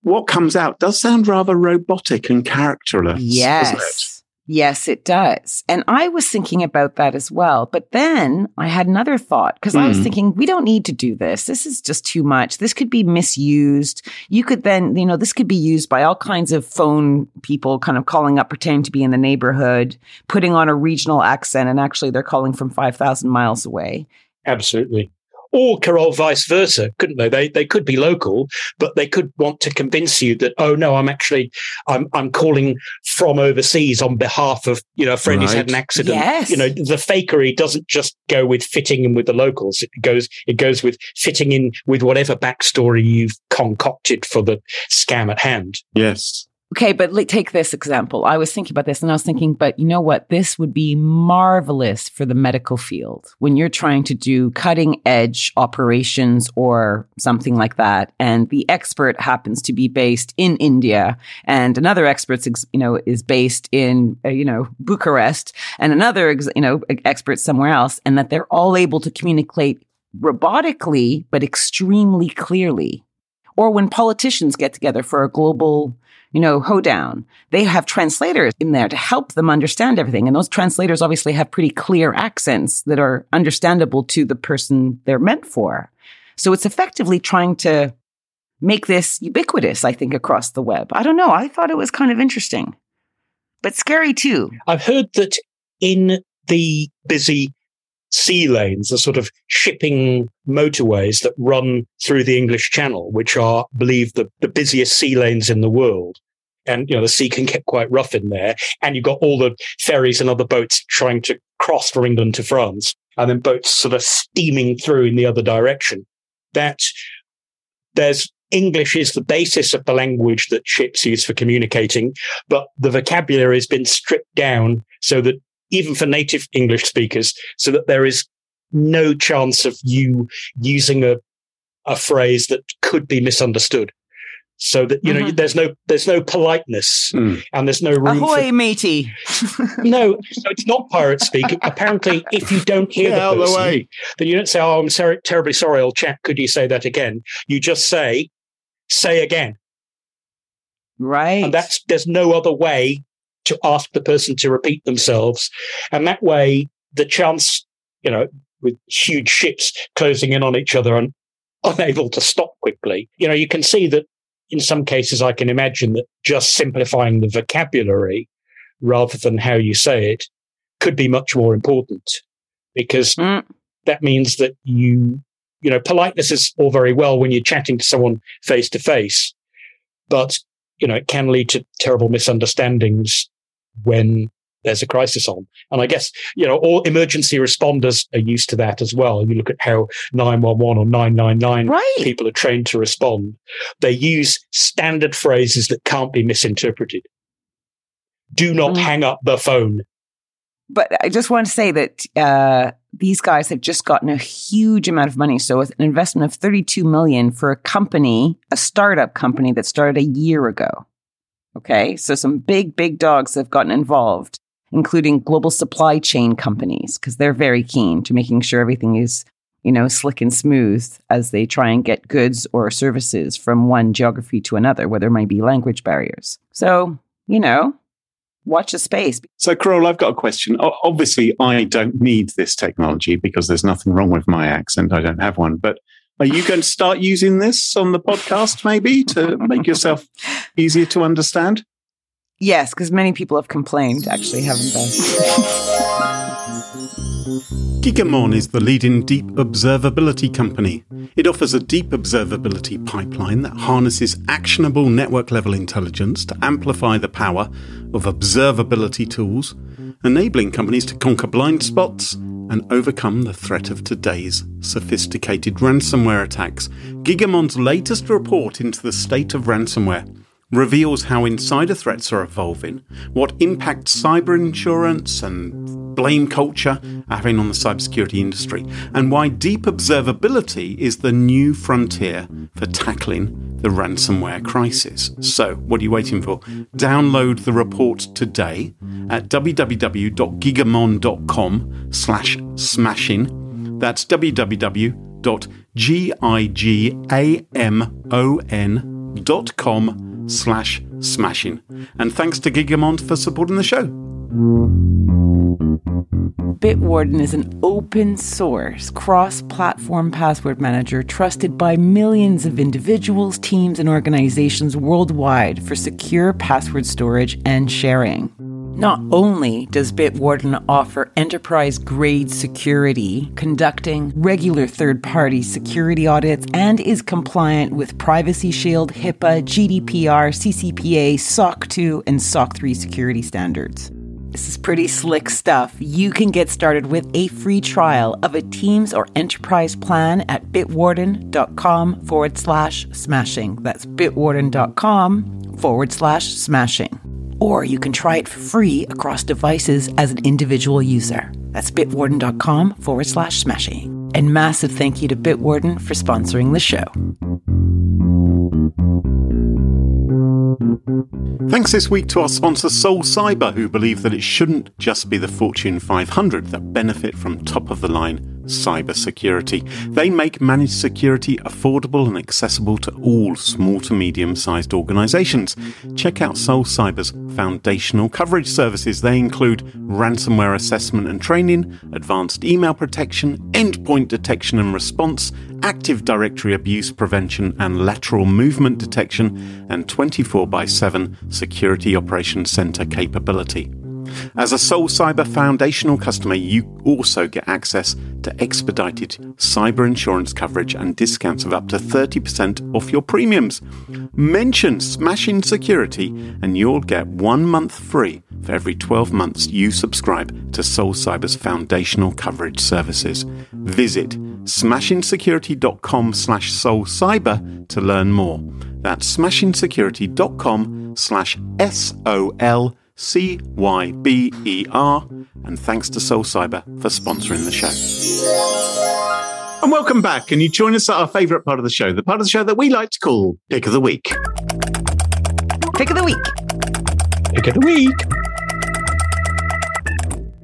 what comes out does sound rather robotic and characterless. doesn't it? Yes. Yes, it does. And I was thinking about that as well. But then I had another thought because I was Hmm. thinking, we don't need to do this. This is just too much. This could be misused. You could then, you know, this could be used by all kinds of phone people kind of calling up, pretending to be in the neighborhood, putting on a regional accent, and actually they're calling from 5,000 miles away. Absolutely. Or Carole, vice versa, couldn't they? They they could be local, but they could want to convince you that oh no, I'm actually I'm I'm calling from overseas on behalf of you know a friend who's had an accident. Yes. You know the fakery doesn't just go with fitting in with the locals. It goes it goes with fitting in with whatever backstory you've concocted for the scam at hand. Yes. Okay, but take this example. I was thinking about this and I was thinking, but you know what? This would be marvelous for the medical field when you're trying to do cutting edge operations or something like that. And the expert happens to be based in India and another expert, you know, is based in, uh, you know, Bucharest and another, you know, expert somewhere else. And that they're all able to communicate robotically, but extremely clearly. Or when politicians get together for a global you know, hoedown. They have translators in there to help them understand everything. And those translators obviously have pretty clear accents that are understandable to the person they're meant for. So it's effectively trying to make this ubiquitous, I think, across the web. I don't know. I thought it was kind of interesting, but scary too. I've heard that in the busy sea lanes, the sort of shipping motorways that run through the English Channel, which are believed the, the busiest sea lanes in the world. And, you know, the sea can get quite rough in there. And you've got all the ferries and other boats trying to cross from England to France and then boats sort of steaming through in the other direction. That there's English is the basis of the language that ships use for communicating, but the vocabulary has been stripped down so that even for native English speakers, so that there is no chance of you using a, a phrase that could be misunderstood. So that, you know, Mhm. there's no, there's no politeness Mm. and there's no room Ahoy, for, matey. [laughs] no, so it's not pirate speak. Apparently, if you don't hear Get the out of the person, way. then you don't say, "Oh, I'm sorry, terribly sorry, old chap. Could you say that again?" You just say, "Say again," right. and that's there's no other way to ask the person to repeat themselves, and that way the chance, you know, with huge ships closing in on each other and [laughs] unable to stop quickly, you know, you can see that in some cases I can imagine that just simplifying the vocabulary rather than how you say it could be much more important because Mm. that means that you, you know, politeness is all very well when you're chatting to someone face to face, but, you know, it can lead to terrible misunderstandings when there's a crisis on. And I guess, you know, all emergency responders are used to that as well. You look at how 911 or 999 right. people are trained to respond. They use standard phrases that can't be misinterpreted. Do not Mm. hang up the phone. But I just want to say that uh, these guys have just gotten a huge amount of money. So with an investment of 32 million for a company, a startup company that started a year ago. Okay. So some big, big dogs have gotten involved, including global supply chain companies, because they're very keen to making sure everything is, you know, slick and smooth as they try and get goods or services from one geography to another, where there might be language barriers. So, you know, watch the space. So, Carole, I've got a question. O- Obviously, I don't need this technology because there's nothing wrong with my accent. I don't have one. But are you going to start using this on the podcast, maybe, to make yourself easier to understand? Yes, because many people have complained, actually, haven't they? Gigamon is the leading deep observability company. It offers a deep observability pipeline that harnesses actionable network level intelligence to amplify the power of observability tools, enabling companies to conquer blind spots and overcome the threat of today's sophisticated ransomware attacks. Gigamon's latest report into the state of ransomware reveals how insider threats are evolving, what impact cyber insurance and blame culture are having on the cybersecurity industry, and why deep observability is the new frontier for tackling the ransomware crisis. So, what are you waiting for? Download the report today at www.gigamon.com slash smashing. That's www.gigamon.com slash smashing. And thanks to Gigamon for supporting the show. Bitwarden is an open source, cross platform password manager trusted by millions of individuals, teams, and organizations worldwide for secure password storage and sharing. Not only does Bitwarden offer enterprise grade security, conducting regular third party security audits, and is compliant with Privacy Shield, HIPAA, GDPR, CCPA, SOC 2, and SOC 3 security standards. This is pretty slick stuff. You can get started with a free trial of a Teams or Enterprise plan at bitwarden.com forward slash smashing. That's bitwarden.com forward slash smashing or you can try it for free across devices as an individual user. That's bitwarden.com forward slash smashing. And massive thank you to Bitwarden for sponsoring the show. Thanks this week to our sponsor SolCyber, who believe that it shouldn't just be the Fortune 500 that benefit from top of the line cyber security. They make managed security affordable and accessible to all small to medium sized organizations. Check out SolCyber's foundational coverage services. They include ransomware assessment and training, advanced email protection, endpoint detection and response, Active Directory abuse prevention and lateral movement detection, and 24 by 7 Security Operations Center capability. As a SolCyber foundational customer, you also get access to expedited cyber insurance coverage and discounts of up to 30% off your premiums. Mention Smashing Security and you'll get one month free for every 12 months you subscribe to SolCyber's foundational coverage services. Visit smashingsecurity.com slash solcyber to learn more. That's smashingsecurity.com slash S-O-L C Y B E R, and thanks to SolCyber for sponsoring the show. And welcome back, and you join us at our favourite part of the show, the part of the show that we like to call Pick of the Week. Pick of the Week. Pick of the week.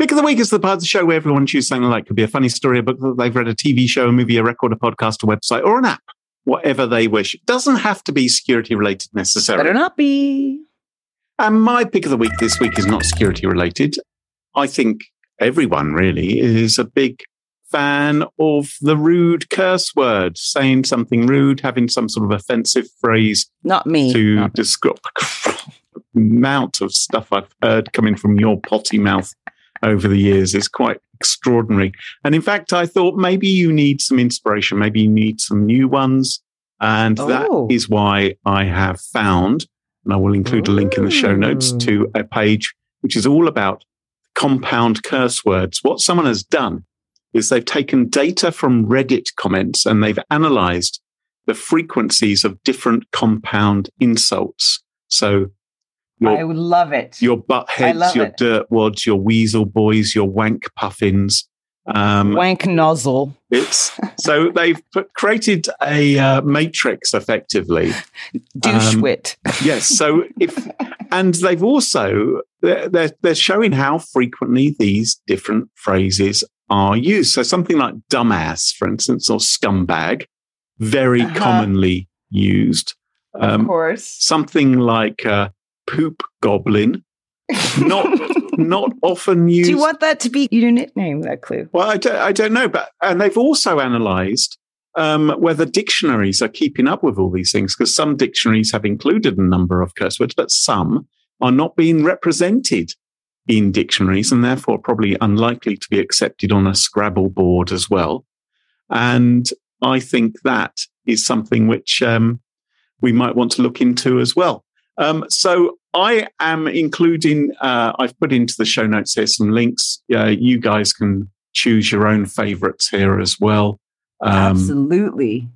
Pick of the Week is the part of the show where everyone chooses something like could be a funny story, a book that they've read, a TV show, a movie, a record, a podcast, a website, or an app, whatever they wish. It doesn't have to be security related necessarily. Better not be. And my pick of the week this week is not security related. I think everyone really is a big fan of the rude curse word, saying something rude, having some sort of offensive phrase Not me. to describe [laughs] the amount of stuff I've heard coming from your potty mouth over the years is quite extraordinary. And in fact, I thought maybe you need some inspiration, maybe you need some new ones. And Oh. that is why I have found, and I will include a link in the show notes to mm. a page which is all about compound curse words. What someone has done is they've taken data from Reddit comments and they've analyzed the frequencies of different compound insults. So I would love it. your butt heads, your it. dirt wads, your weasel boys, your wank puffins. Um, Wank nozzle. it's so they've put, created a uh, matrix effectively [laughs] Douche Um, [laughs] yes. So if and they've also they're, they're they're showing how frequently these different phrases are used. So something like dumbass, for instance, or scumbag, very Uh-huh. commonly used. Um, of course. something like uh, poop goblin, not [laughs] not often used. Do you want that to be your nickname, that clue? Well, I don't, I don't know, but and they've also analysed um, whether dictionaries are keeping up with all these things because some dictionaries have included a number of curse words, but some are not being represented in dictionaries and therefore probably unlikely to be accepted on a Scrabble board as well. And I think that is something which um, we might want to look into as well. Um, so I am including, uh, I've put into the show notes here some links. Uh, you guys can choose your own favorites here as well. Um, Absolutely.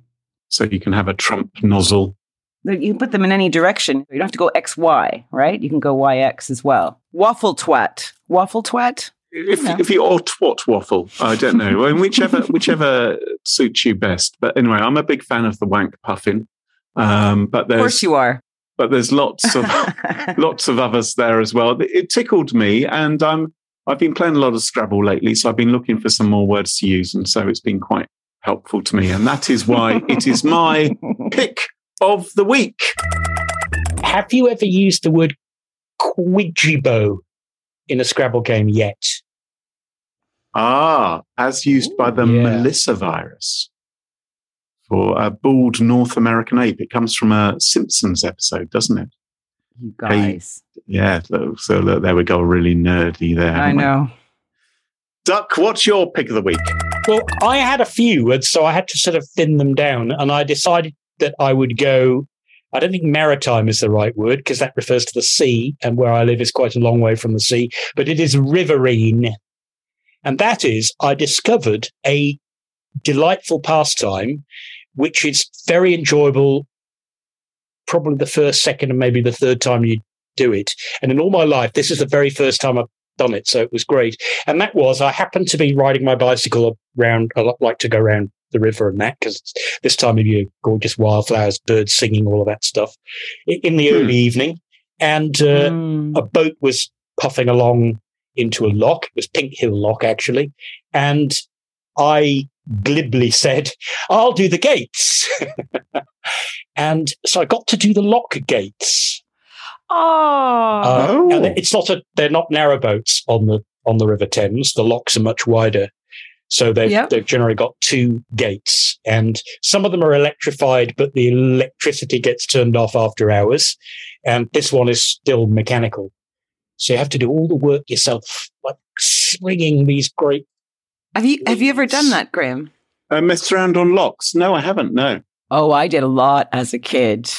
so you can have a Trump nozzle. You can put them in any direction. You don't have to go XY, right? You can go YX as well. Waffle twat. Waffle twat? If, No. if you or twat waffle, I don't know, and whichever [laughs] whichever suits you best. But anyway, I'm a big fan of the wank puffin. Um, but Of course you are. But there's lots of [laughs] lots of others there as well. It tickled me, and I'm I've been playing a lot of Scrabble lately, so I've been looking for some more words to use, and so it's been quite helpful to me, and that is why it is my [laughs] pick of the week. Have you ever used the word kwyjibo in a Scrabble game yet. Ah, as used by the Yeah. Melissa virus for a bald North American ape. It comes from a Simpsons episode, doesn't it? You Hey, guys. Yeah. So, so look, there we go. Really nerdy there. I haven't we? know. Duck, what's your pick of the week? Well, I had a few, and so I had to sort of thin them down, and I decided that I would go. I don't think maritime is the right word because that refers to the sea, and where I live is quite a long way from the sea, but it is riverine. And that is, I discovered a delightful pastime, which is very enjoyable, probably the first, second, and maybe the third time you do it. And in all my life, this is the very first time I've done it. So it was great. And that was, I happened to be riding my bicycle around, I like to go around the river and that because this time of year, gorgeous wildflowers, birds singing, all of that stuff in the Hmm. early evening. And uh, Mm. a boat was puffing along into a lock. It was Pinkhill Lock, actually. And I glibly said, I'll do the gates. [laughs] and so I got to do the lock gates. Oh. Uh, Oh. it's not a, they're not narrow boats on the, on the River Thames. The locks are much wider. So they've, Yep. they've generally got two gates and some of them are electrified, but the electricity gets turned off after hours. And this one is still mechanical. So you have to do all the work yourself, like swinging these great. Have you have you ever done that, Graham? I messed around on locks? No, I haven't. No. Oh, I did a lot as a kid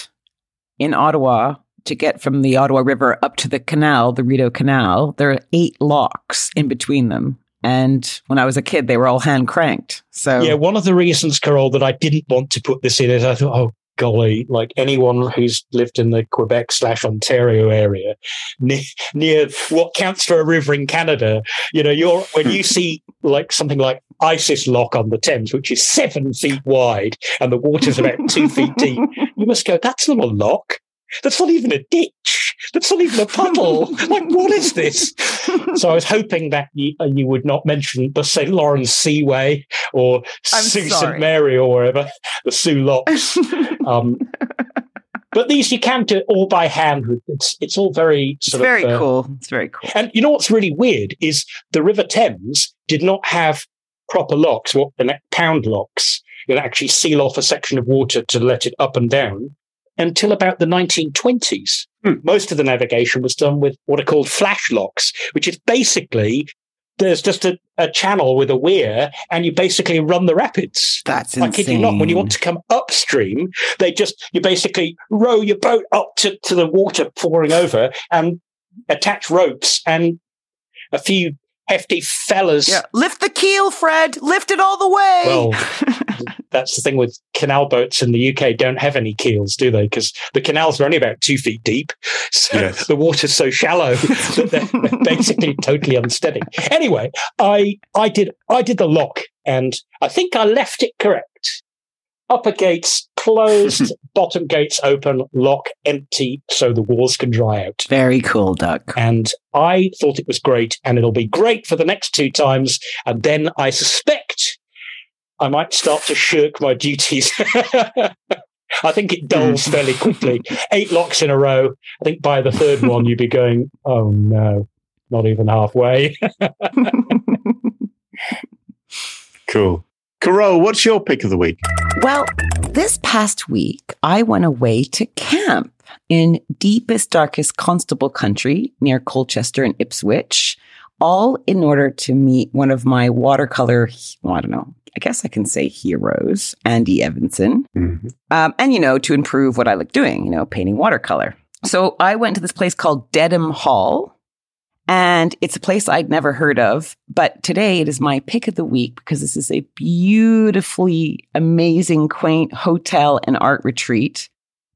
in Ottawa to get from the Ottawa River up to the canal, the Rideau Canal. There are eight locks in between them. And when I was a kid, they were all hand cranked. So Yeah, one of the reasons, Carole, that I didn't want to put this in is I thought, oh, golly, like anyone who's lived in the Quebec slash Ontario area near, near what counts for a river in Canada, you know, you're when you hmm. see like something like Isis Lock on the Thames, which is seven feet wide and the water's about two feet deep, [laughs] you must go, that's not a lock. That's not even a ditch. That's not even a puddle. like, what is this? So I was hoping that you, uh, you would not mention the St. Lawrence Seaway or I'm Sault sorry. St. Mary or wherever, the Soo Locks. [laughs] Um, but these you can do all by hand. It's it's all very it's sort very of uh, cool. It's very cool. And you know what's really weird is the River Thames did not have proper locks, what the pound locks, that actually seal off a section of water to let it up and down until about the 1920s. Hmm. Most of the navigation was done with what are called flash locks, which is basically there's just a, a channel with a weir and you basically run the rapids. That's I insane. kid you not. When you want to come upstream, they just you basically row your boat up to, to the water pouring over and attach ropes and a few hefty fellas. yeah. Lift the keel, Fred. Lift it all the way. Well, [laughs] that's the thing with canal boats in the UK don't have any keels, do they? Because the canals are only about two feet deep. [laughs] So Yes. the water's so shallow [laughs] that they're, they're basically totally unsteady. Anyway, I I did I did the lock and I think I left it correct. Upper gates closed, [laughs] bottom gates open, lock empty so the walls can dry out. very cool, Duck. And I thought it was great, and it'll be great for the next two times. And then I suspect I might start to shirk my duties. [laughs] I think it dulls hmm. fairly quickly. [laughs] Eight locks in a row. I think by the third one, you'd be going, oh no, not even halfway. Cool. Carole, what's your pick of the week? Well, this past week, I went away to camp in deepest, darkest Constable country near Colchester and Ipswich, all in order to meet one of my watercolor, well, I don't know, I guess I can say heroes, Andy Evansen. Um, and, you know, to improve what I like doing, you know, painting watercolor. So I went to this place called Dedham Hall. And it's a place I'd never heard of, but today it is my pick of the week because this is a beautifully amazing, quaint hotel and art retreat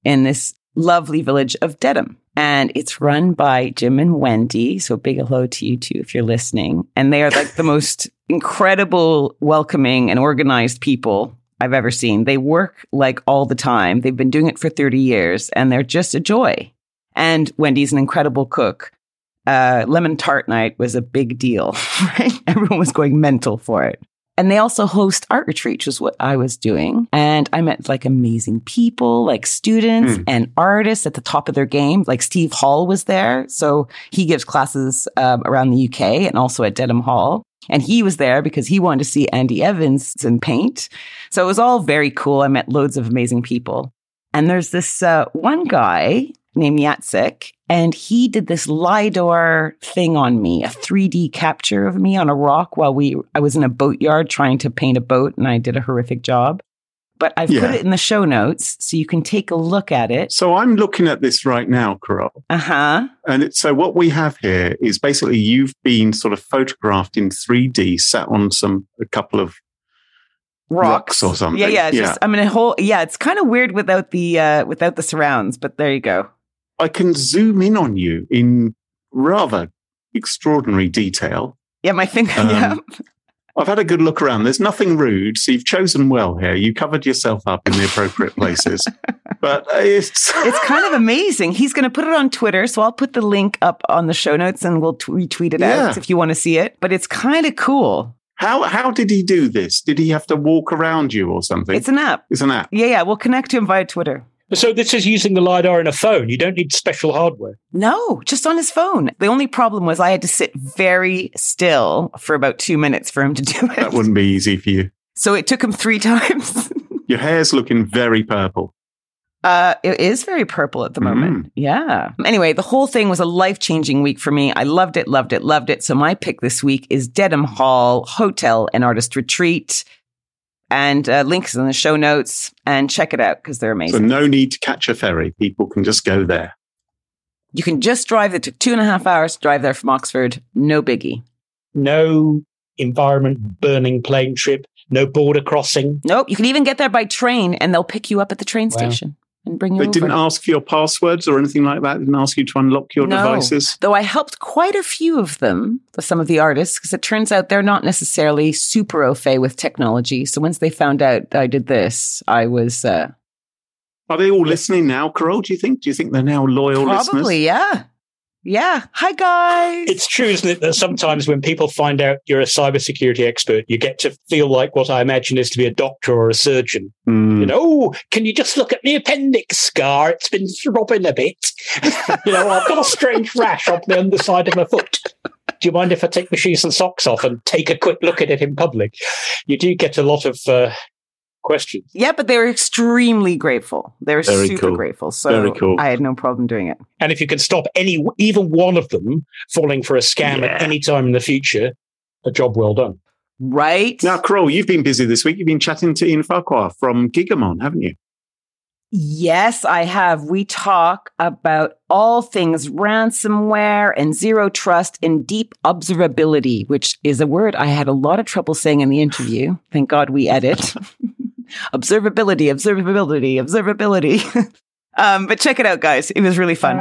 in this lovely village of Dedham. And it's run by Jim and Wendy. So big hello to you too if you're listening. And they are like the most [laughs] incredible, welcoming, and organized people I've ever seen. They work like all the time. They've been doing it for 30 years and they're just a joy. And Wendy's an incredible cook. Uh, lemon tart night was a big deal, [laughs] right? Everyone was going mental for it. And they also host art retreats, which is what I was doing. And I met like amazing people, like students Mm. and artists at the top of their game. Like Steve Hall was there. So he gives classes um, around the UK and also at Dedham Hall. And he was there because he wanted to see Andy Evansen paint. So it was all very cool. I met loads of amazing people. And there's this uh, one guy named Yatsik, and he did this LIDAR thing on me, a 3D capture of me on a rock while we I was in a boatyard trying to paint a boat, and I did a horrific job. But I've Yeah. put it in the show notes so you can take a look at it. So I'm looking at this right now, Carole. Uh huh. And it, so what we have here is basically you've been sort of photographed in 3D, sat on some a couple of Rocks. Rocks or something. Yeah, yeah. Yeah. Just, I mean, a whole. Yeah, it's kind of weird without the uh without the surrounds, but there you go. I can zoom in on you in rather extraordinary detail. Yeah, my finger. [laughs] Um, yeah. I've had a good look around. There's nothing rude, so you've chosen well here. You covered yourself up in the appropriate [laughs] places. But it's [laughs] It's kind of amazing. He's going to put it on Twitter, so I'll put the link up on the show notes and we'll t- retweet it Yeah. out if you want to see it. But it's kind of cool. how how did he do this? Did he have to walk around you or something? It's an app. It's an app. Yeah, yeah. We'll connect to him via Twitter. So this is using the LiDAR in a phone. You don't need special hardware. No, just on his phone. The only problem was I had to sit very still for about two minutes for him to do it. That wouldn't be easy for you. So it took him three [laughs] times. Your hair's looking very purple. Uh, it is very purple at the moment. Yeah. Anyway, the whole thing was a life changing week for me. I loved it, loved it, loved it. So my pick this week is Dedham Hall Hotel and Artist Retreat. And uh, links in the show notes and check it out because they're amazing. So no need to catch a ferry. People can just go there. you can just drive. It took two and a half hours to drive there from Oxford. No biggie. No environment burning plane trip. No border crossing. Nope. You can even get there by train and they'll pick you up at the train Wow. station and bring you They over. didn't ask for your passwords or anything like that. They didn't ask you to unlock your No. devices. Though I helped quite a few of them, some of the artists, because it turns out they're not necessarily super au fait with technology. So once they found out I did this, I was uh, Are they all listening now, Carole? Do you think? Do you think they're now loyal probably, listeners? yeah. Yeah. Hi, guys. It's true, isn't it, that sometimes when people find out you're a cybersecurity expert, you get to feel like what I imagine is to be a doctor or a surgeon. Mm. You know, oh, can you just look at the appendix scar? It's been throbbing a bit. [laughs] you know, I've got a strange rash on the underside of my foot. Do you mind if I take my shoes and socks off and take a quick look at it in public? You do get a lot of uh, questions. yeah, but they were extremely grateful. They were Very super cool. grateful. So Very cool. I had no problem doing it. And if you can stop any, even one of them falling for a scam Yeah. at any time in the future, a job well done. Right? Now, Carole, you've been busy this week. You've been chatting to Ian Farquhar from Gigamon, haven't you? Yes, I have. We talk about all things ransomware and zero trust and deep observability, which is a word I had a lot of trouble saying in the interview. Thank God we edit. [laughs] observability, observability, observability. [laughs] um, but check it out, guys. It was really fun.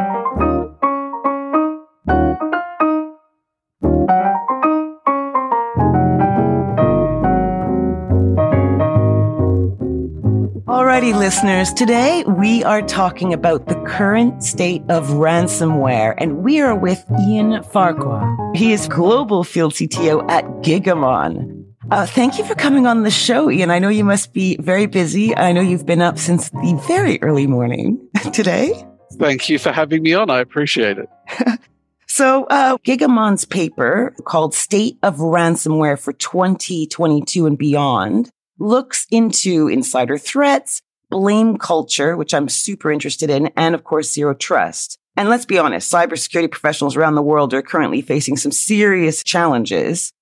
Alrighty, listeners. Today we are talking about the current state of ransomware, and we are with Ian Farquhar. He is global field CTO at Gigamon. Uh, thank you for coming on the show, Ian. I know you must be very busy. I know you've been up since the very early morning [laughs] today. Thank you for having me on. I appreciate it. [laughs] So, uh, Gigamon's paper called State of Ransomware for 2022 and Beyond looks into insider threats, blame culture, which I'm super interested in, and of course, zero trust. And let's be honest, cybersecurity professionals around the world are currently facing some serious challenges.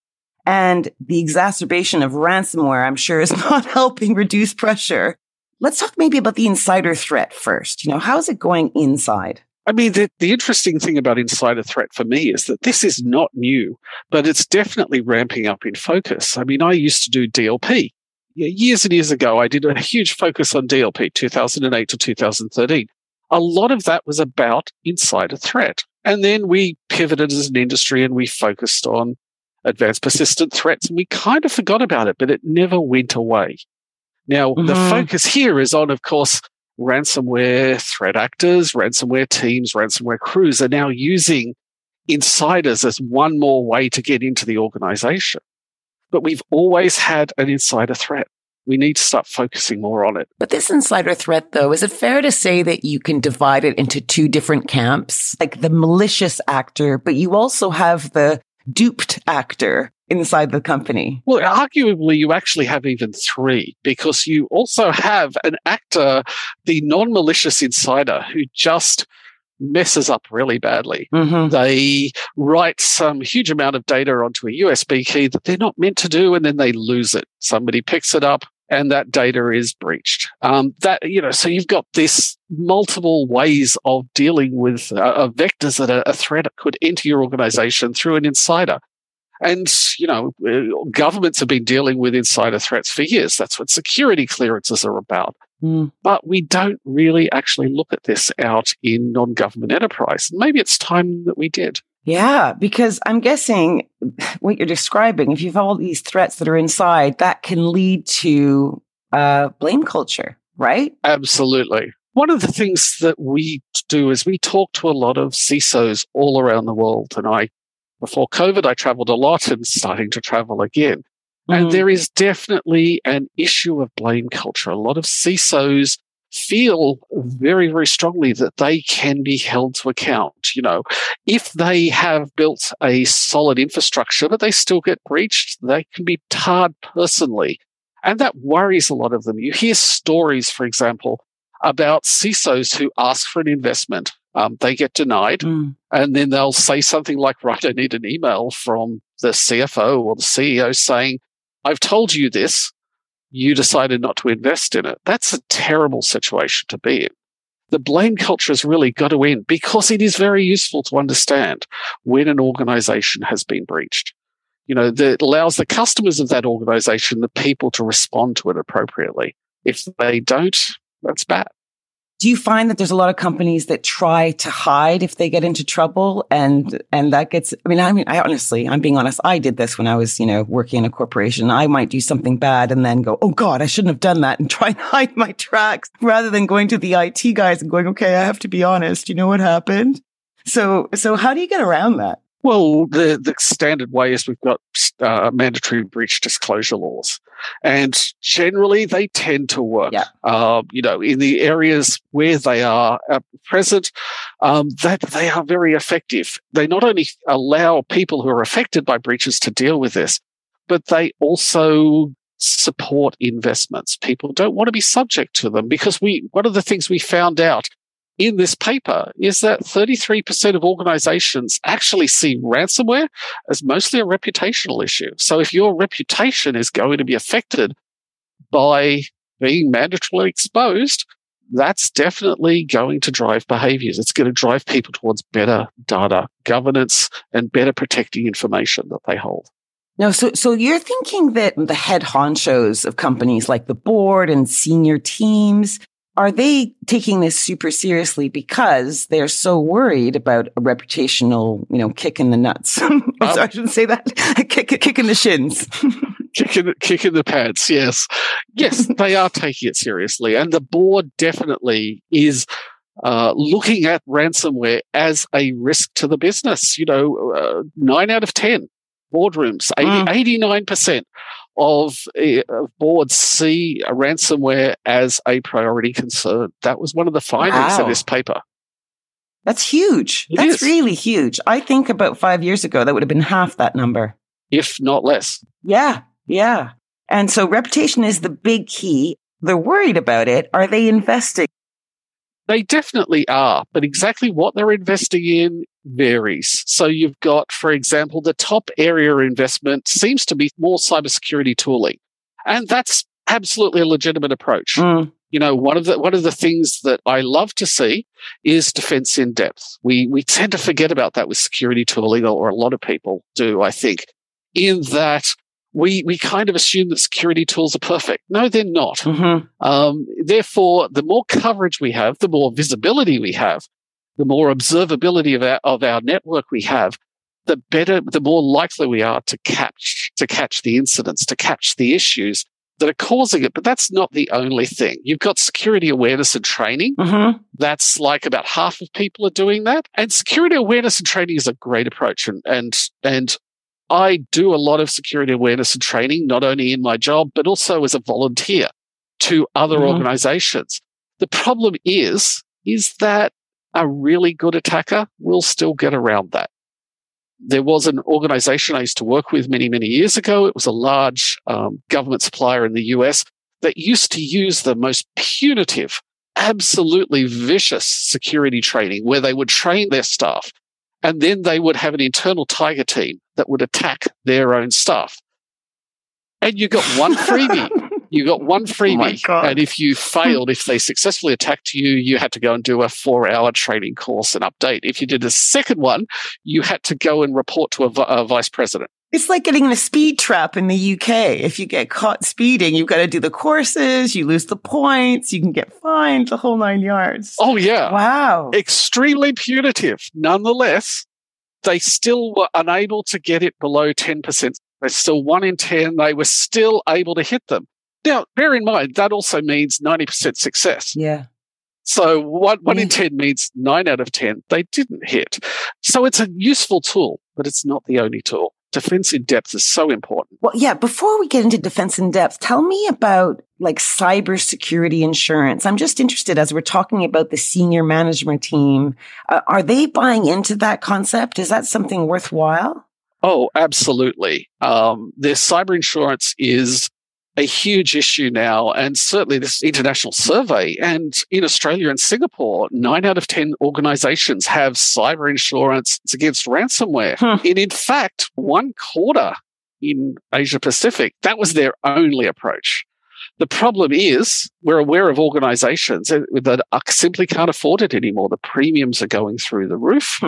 And the exacerbation of ransomware, I'm sure, is [laughs] not helping reduce pressure. Let's talk maybe about the insider threat first. You know, how's it going inside? I mean, the, the interesting thing about insider threat for me is that this is not new, but it's definitely ramping up in focus. I mean, I used to do DLP. Years and years ago, I did a huge focus on DLP, 2008 to 2013. A lot of that was about insider threat. And then we pivoted as an industry and we focused on advanced persistent threats and we kind of forgot about it, but it never went away. Now, the Mhm. focus here is on, of course, ransomware threat actors, ransomware teams, ransomware crews are now using insiders as one more way to get into the organization. but we've always had an insider threat. We need to start focusing more on it. But this insider threat, though, is it fair to say that you can divide it into two different camps? Like the malicious actor, but you also have the duped actor inside the company? Well, arguably, you actually have even three because you also have an actor, the non malicious insider, who just messes up really badly. Mm-hmm. They write some huge amount of data onto a USB key that they're not meant to do, and then they lose it. Somebody picks it up, and that data is breached. Um, that you know, so you've got this multiple ways of dealing with uh, vectors that a, a threat could enter your organization through an insider. And, you know, uh, governments have been dealing with insider threats for years. That's what security clearances are about. Mm. But we don't really actually look at this out in non government enterprise. Maybe it's time that we did. Yeah, because I'm guessing [sighs] what you're describing, if you have all these threats that are inside, that can lead to uh, blame culture, right? Absolutely. One of the things that we do is we talk to a lot of CISOs all around the world. And I, before COVID, I traveled a lot and starting to travel again. And Mhm. there is definitely an issue of blame culture. A lot of CISOs feel very, very strongly that they can be held to account. You know, if they have built a solid infrastructure, but they still get breached, they can be tarred personally. And that worries a lot of them. You hear stories, for example, about CISOs who ask for an investment. Um, they get denied Mm. and then they'll say something like, right, I need an email from the CFO or the CEO saying, I've told you this. You decided not to invest in it. That's a terrible situation to be in. The blame culture has really got to end because it is very useful to understand when an organization has been breached. You know, that allows the customers of that organization, the people to respond to it appropriately. If they don't, that's bad. Do you find that there's a lot of companies that try to hide if they get into trouble? And and that gets I mean I mean I honestly I'm being honest I did this when I was you know working in a corporation. I might do something bad and then go oh god I shouldn't have done that and [laughs] try and hide my tracks rather than going to the IT guys and going okay I have to be honest. You know what happened? So so how do you get around that Well, the, the standard way is we've got uh, mandatory breach disclosure laws, and generally they tend to work. Yeah. Um, you know, in the areas where they are at present, um, that they are very effective. They not only allow people who are affected by breaches to deal with this, but they also support investments. People don't want to be subject to them because we. One of the things we found out in this paper is that 33% of organizations actually see ransomware as mostly a reputational issue. So if your reputation is going to be affected by being mandatorily exposed, that's definitely going to drive behaviors. It's going to drive people towards better data governance and better protecting information that they hold. no so so you're thinking that the head honchos of companies like the board and senior teams are they taking this super seriously because they're so worried about a reputational, you know, kick in the nuts? [laughs] oh, sorry, I shouldn't say that. [laughs] kick, kick in the shins. kick [laughs] in, kick in the pants. Yes, yes, they are taking it seriously, and the board definitely is uh, looking at ransomware as a risk to the business. You know, uh, nine out of ten boardrooms, Mm. 89 percent of uh, of boards see ransomware as a priority concern. That was one of the findings Wow. of this paper. That's huge. It That's is. really huge. I think about five years ago, that would have been half that number. If not less. Yeah. Yeah. And so reputation is the big key. They're worried about it. Are they investing? They definitely are, but exactly what they're investing in varies. So you've got, for example, the top area investment seems to be more cybersecurity tooling. And that's absolutely a legitimate approach. Mm, You know, one of the one of the things that I love to see is defense in depth. We we tend to forget about that with security tooling, or a lot of people do, I think, in that we we kind of assume that security tools are perfect. No, they're not. mhm. Um, therefore, the more coverage we have, the more visibility we have, the more observability of our, of our network we have, the better, the more likely we are to catch, to catch the incidents, to catch the issues that are causing it. But that's not the only thing. You've got security awareness and training. Mhm. That's like about half of people are doing that. And security awareness and training is a great approach. And, and, and I do a lot of security awareness and training, not only in my job, but also as a volunteer to other Mhm. organizations. The problem is, is that a really good attacker will still get around that. There was an organization I used to work with many, many years ago. It was a large um, government supplier in the US that used to use the most punitive, absolutely vicious security training where they would train their staff and then they would have an internal tiger team that would attack their own staff. And you got one freebie. [laughs] You got one oh freebie. God. and if you failed, if they successfully attacked you, you had to go and do a four hour training course and update. If you did a second one, you had to go and report to a, a vice president. It's like getting in a speed trap in the UK. If you get caught speeding, you've got to do the courses, you lose the points, you can get fined, the whole nine yards. Oh, yeah. wow. extremely punitive. Nonetheless, they still were unable to get it below 10%. They're still one in 10. They were still able to hit them. Now, bear in mind, that also means 90% success. yeah. So one, one in mm. 10 means nine out of 10 they didn't hit. So it's a useful tool, but it's not the only tool. Defense in depth is so important. Well, yeah, before we get into defense in depth, tell me about like cybersecurity insurance. I'm just interested as we're talking about the senior management team. Uh, are they buying into that concept? Is that something worthwhile? Oh, absolutely. Um, their cyber insurance is a huge issue now, and certainly this international survey. And in Australia and Singapore, nine out of 10 organizations have cyber insurance against ransomware. Hmm. And in fact, one quarter in Asia Pacific, that was their only approach. The problem is, we're aware of organizations that simply can't afford it anymore. The premiums are going through the roof.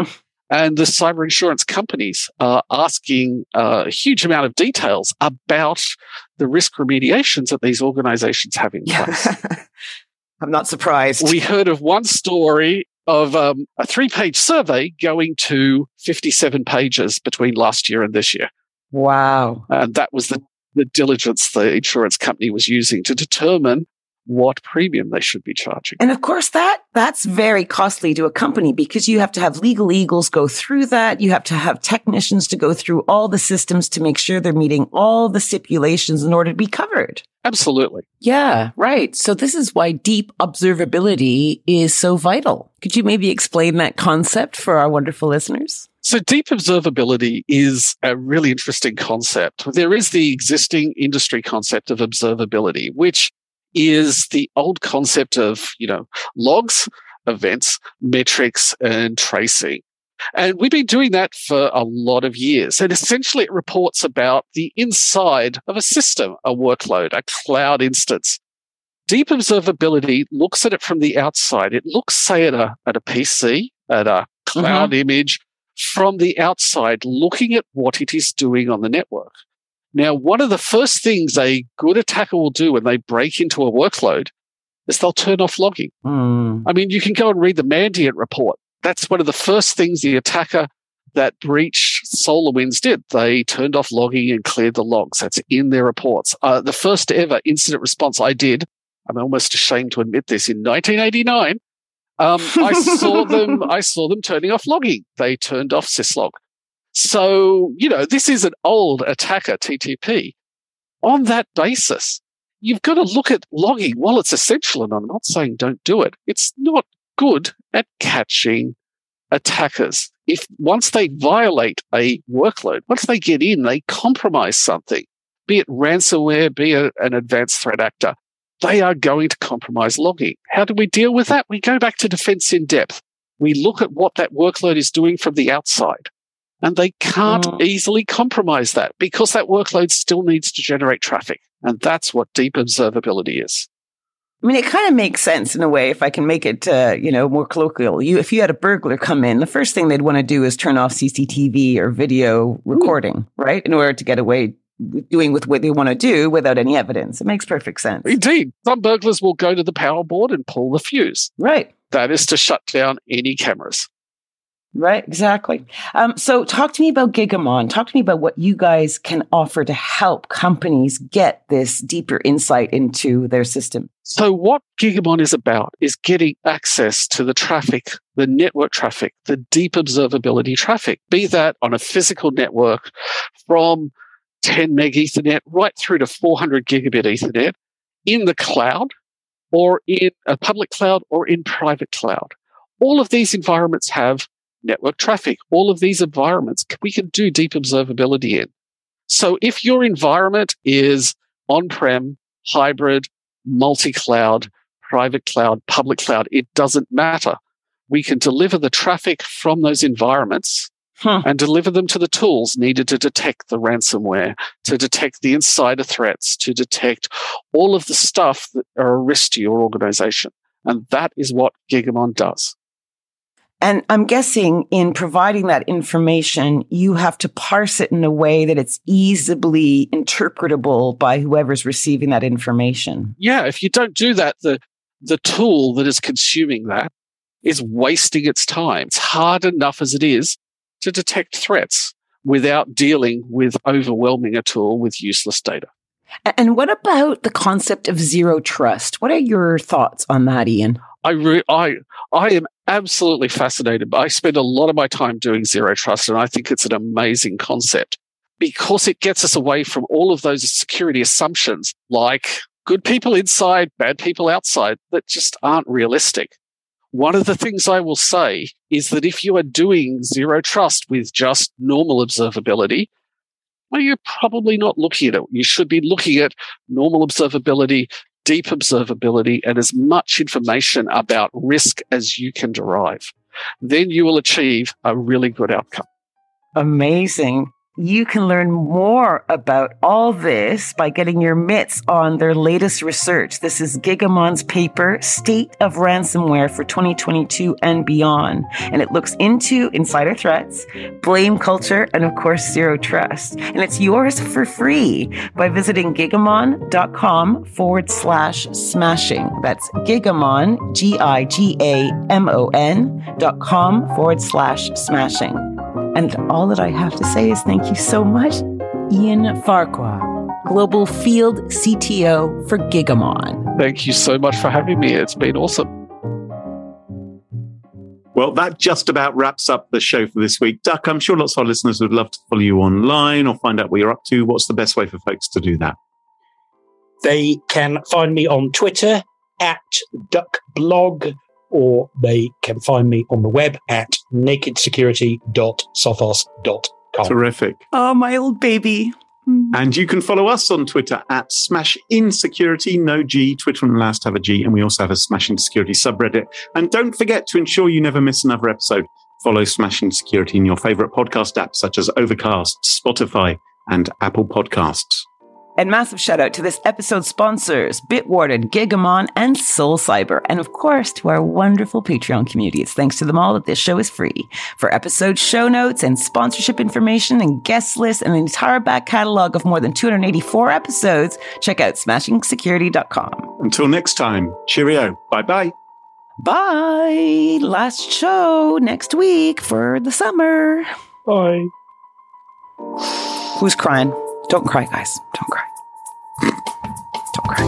And the cyber insurance companies are asking uh, a huge amount of details about the risk remediations that these organizations have in place. [laughs] I'm not surprised. we heard of one story of um, a three page survey going to 57 pages between last year and this year. wow. And that was the, the diligence the insurance company was using to determine what premium they should be charging. And of course that that's very costly to a company because you have to have legal eagles go through that. You have to have technicians to go through all the systems to make sure they're meeting all the stipulations in order to be covered. Absolutely. Yeah, right. So this is why deep observability is so vital. Could you maybe explain that concept for our wonderful listeners? So deep observability is a really interesting concept. There is the existing industry concept of observability, which is the old concept of, you know, logs, events, metrics, and tracing. And we've been doing that for a lot of years. And essentially it reports about the inside of a system, a workload, a cloud instance. Deep observability looks at it from the outside. It looks, say, at a, at a PC, at a mm-hmm. cloud image from the outside, looking at what it is doing on the network. Now, one of the first things a good attacker will do when they break into a workload is they'll turn off logging. Hmm. I mean, you can go and read the Mandiant report. That's one of the first things the attacker that breached SolarWinds did. They turned off logging and cleared the logs. That's in their reports. Uh, the first ever incident response I did, I'm almost ashamed to admit this, in 1989, um, I saw [laughs] them. I saw them turning off logging. They turned off syslog. So you know, this is an old attacker TTP. On that basis, you've got to look at logging. While it's essential, and I'm not saying don't do it, it's not good at catching attackers. If once they violate a workload, once they get in, they compromise something, be it ransomware, be it an advanced threat actor, they are going to compromise logging. How do we deal with that? We go back to defense in depth. We look at what that workload is doing from the outside. And they can't Mm. easily compromise that because that workload still needs to generate traffic. And that's what deep observability is. I mean, it kind of makes sense in a way if I can make it, uh, you know, more colloquial. You, if you had a burglar come in, the first thing they'd want to do is turn off CCTV or video recording, right? In order to get away doing with what they want to do without any evidence. It makes perfect sense. Indeed, some burglars will go to the power board and pull the fuse. Right. That is to shut down any cameras. Right, exactly. Um, so, talk to me about Gigamon. Talk to me about what you guys can offer to help companies get this deeper insight into their system. So, what Gigamon is about is getting access to the traffic, the network traffic, the deep observability traffic, be that on a physical network from 10 meg Ethernet right through to 400 gigabit Ethernet in the cloud or in a public cloud or in private cloud. All of these environments have network traffic. All of these environments we can do deep observability in. So if your environment is on-prem, hybrid, multi-cloud, private cloud, public cloud, it doesn't matter. We can deliver the traffic from those environments huh. and deliver them to the tools needed to detect the ransomware, to detect the insider threats, to detect all of the stuff that are a risk to your organization. And that is what Gigamon does. And I'm guessing in providing that information, you have to parse it in a way that it's easily interpretable by whoever's receiving that information. Yeah, if you don't do that, the the tool that is consuming that is wasting its time. It's hard enough as it is to detect threats without dealing with overwhelming a tool with useless data. And what about the concept of zero trust? What are your thoughts on that, Ian? I re- I I am absolutely fascinated. I spend a lot of my time doing zero trust, and I think it's an amazing concept because it gets us away from all of those security assumptions, like good people inside, bad people outside, that just aren't realistic. One of the things I will say is that if you are doing zero trust with just normal observability, well, you're probably not looking at it. You should be looking at normal observability deep observability and as much information about risk as you can derive. Then you will achieve a really good outcome. Amazing. You can learn more about all this by getting your mitts on their latest research. This is Gigamon's paper, State of Ransomware for 2022 and Beyond. And it looks into insider threats, blame culture, and of course, zero trust. And it's yours for free by visiting gigamon.com forward slash smashing. That's gigamon, G I G A M O N dot com forward slash smashing. And all that I have to say is thank you so much, Ian Farquhar, Global Field CTO for Gigamon. Thank you so much for having me. It's been awesome. Well, that just about wraps up the show for this week. Duck, I'm sure lots of our listeners would love to follow you online or find out what you're up to. What's the best way for folks to do that? They can find me on Twitter at duckblog or they can find me on the web at nakedsecurity.sophos.com. Terrific. Oh, my old baby. Hmm. And you can follow us on Twitter at Smash Insecurity, no G. Twitter and last have a G. And we also have a Smashing Security subreddit. And don't forget to ensure you never miss another episode. Follow Smashing Security in your favorite podcast apps such as Overcast, Spotify, and Apple Podcasts. And massive shout out to this episode's sponsors, Bitwarden, Gigamon, and SolCyber. And of course, to our wonderful Patreon community. It's thanks to them all that this show is free. For episode show notes and sponsorship information and guest lists and an entire back catalog of more than 284 episodes, check out smashingsecurity.com. Until next time, cheerio. Bye bye. Bye. Last show next week for the summer. Bye. Who's crying? Don't cry, guys. Don't cry. Don't cry.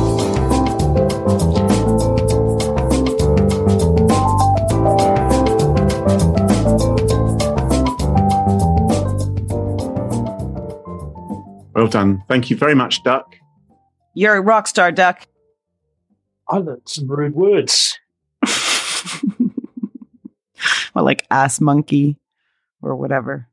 Well done. Thank you very much, Duck. You're a rock star, Duck. I learned some rude words. [laughs] well, like ass monkey or whatever.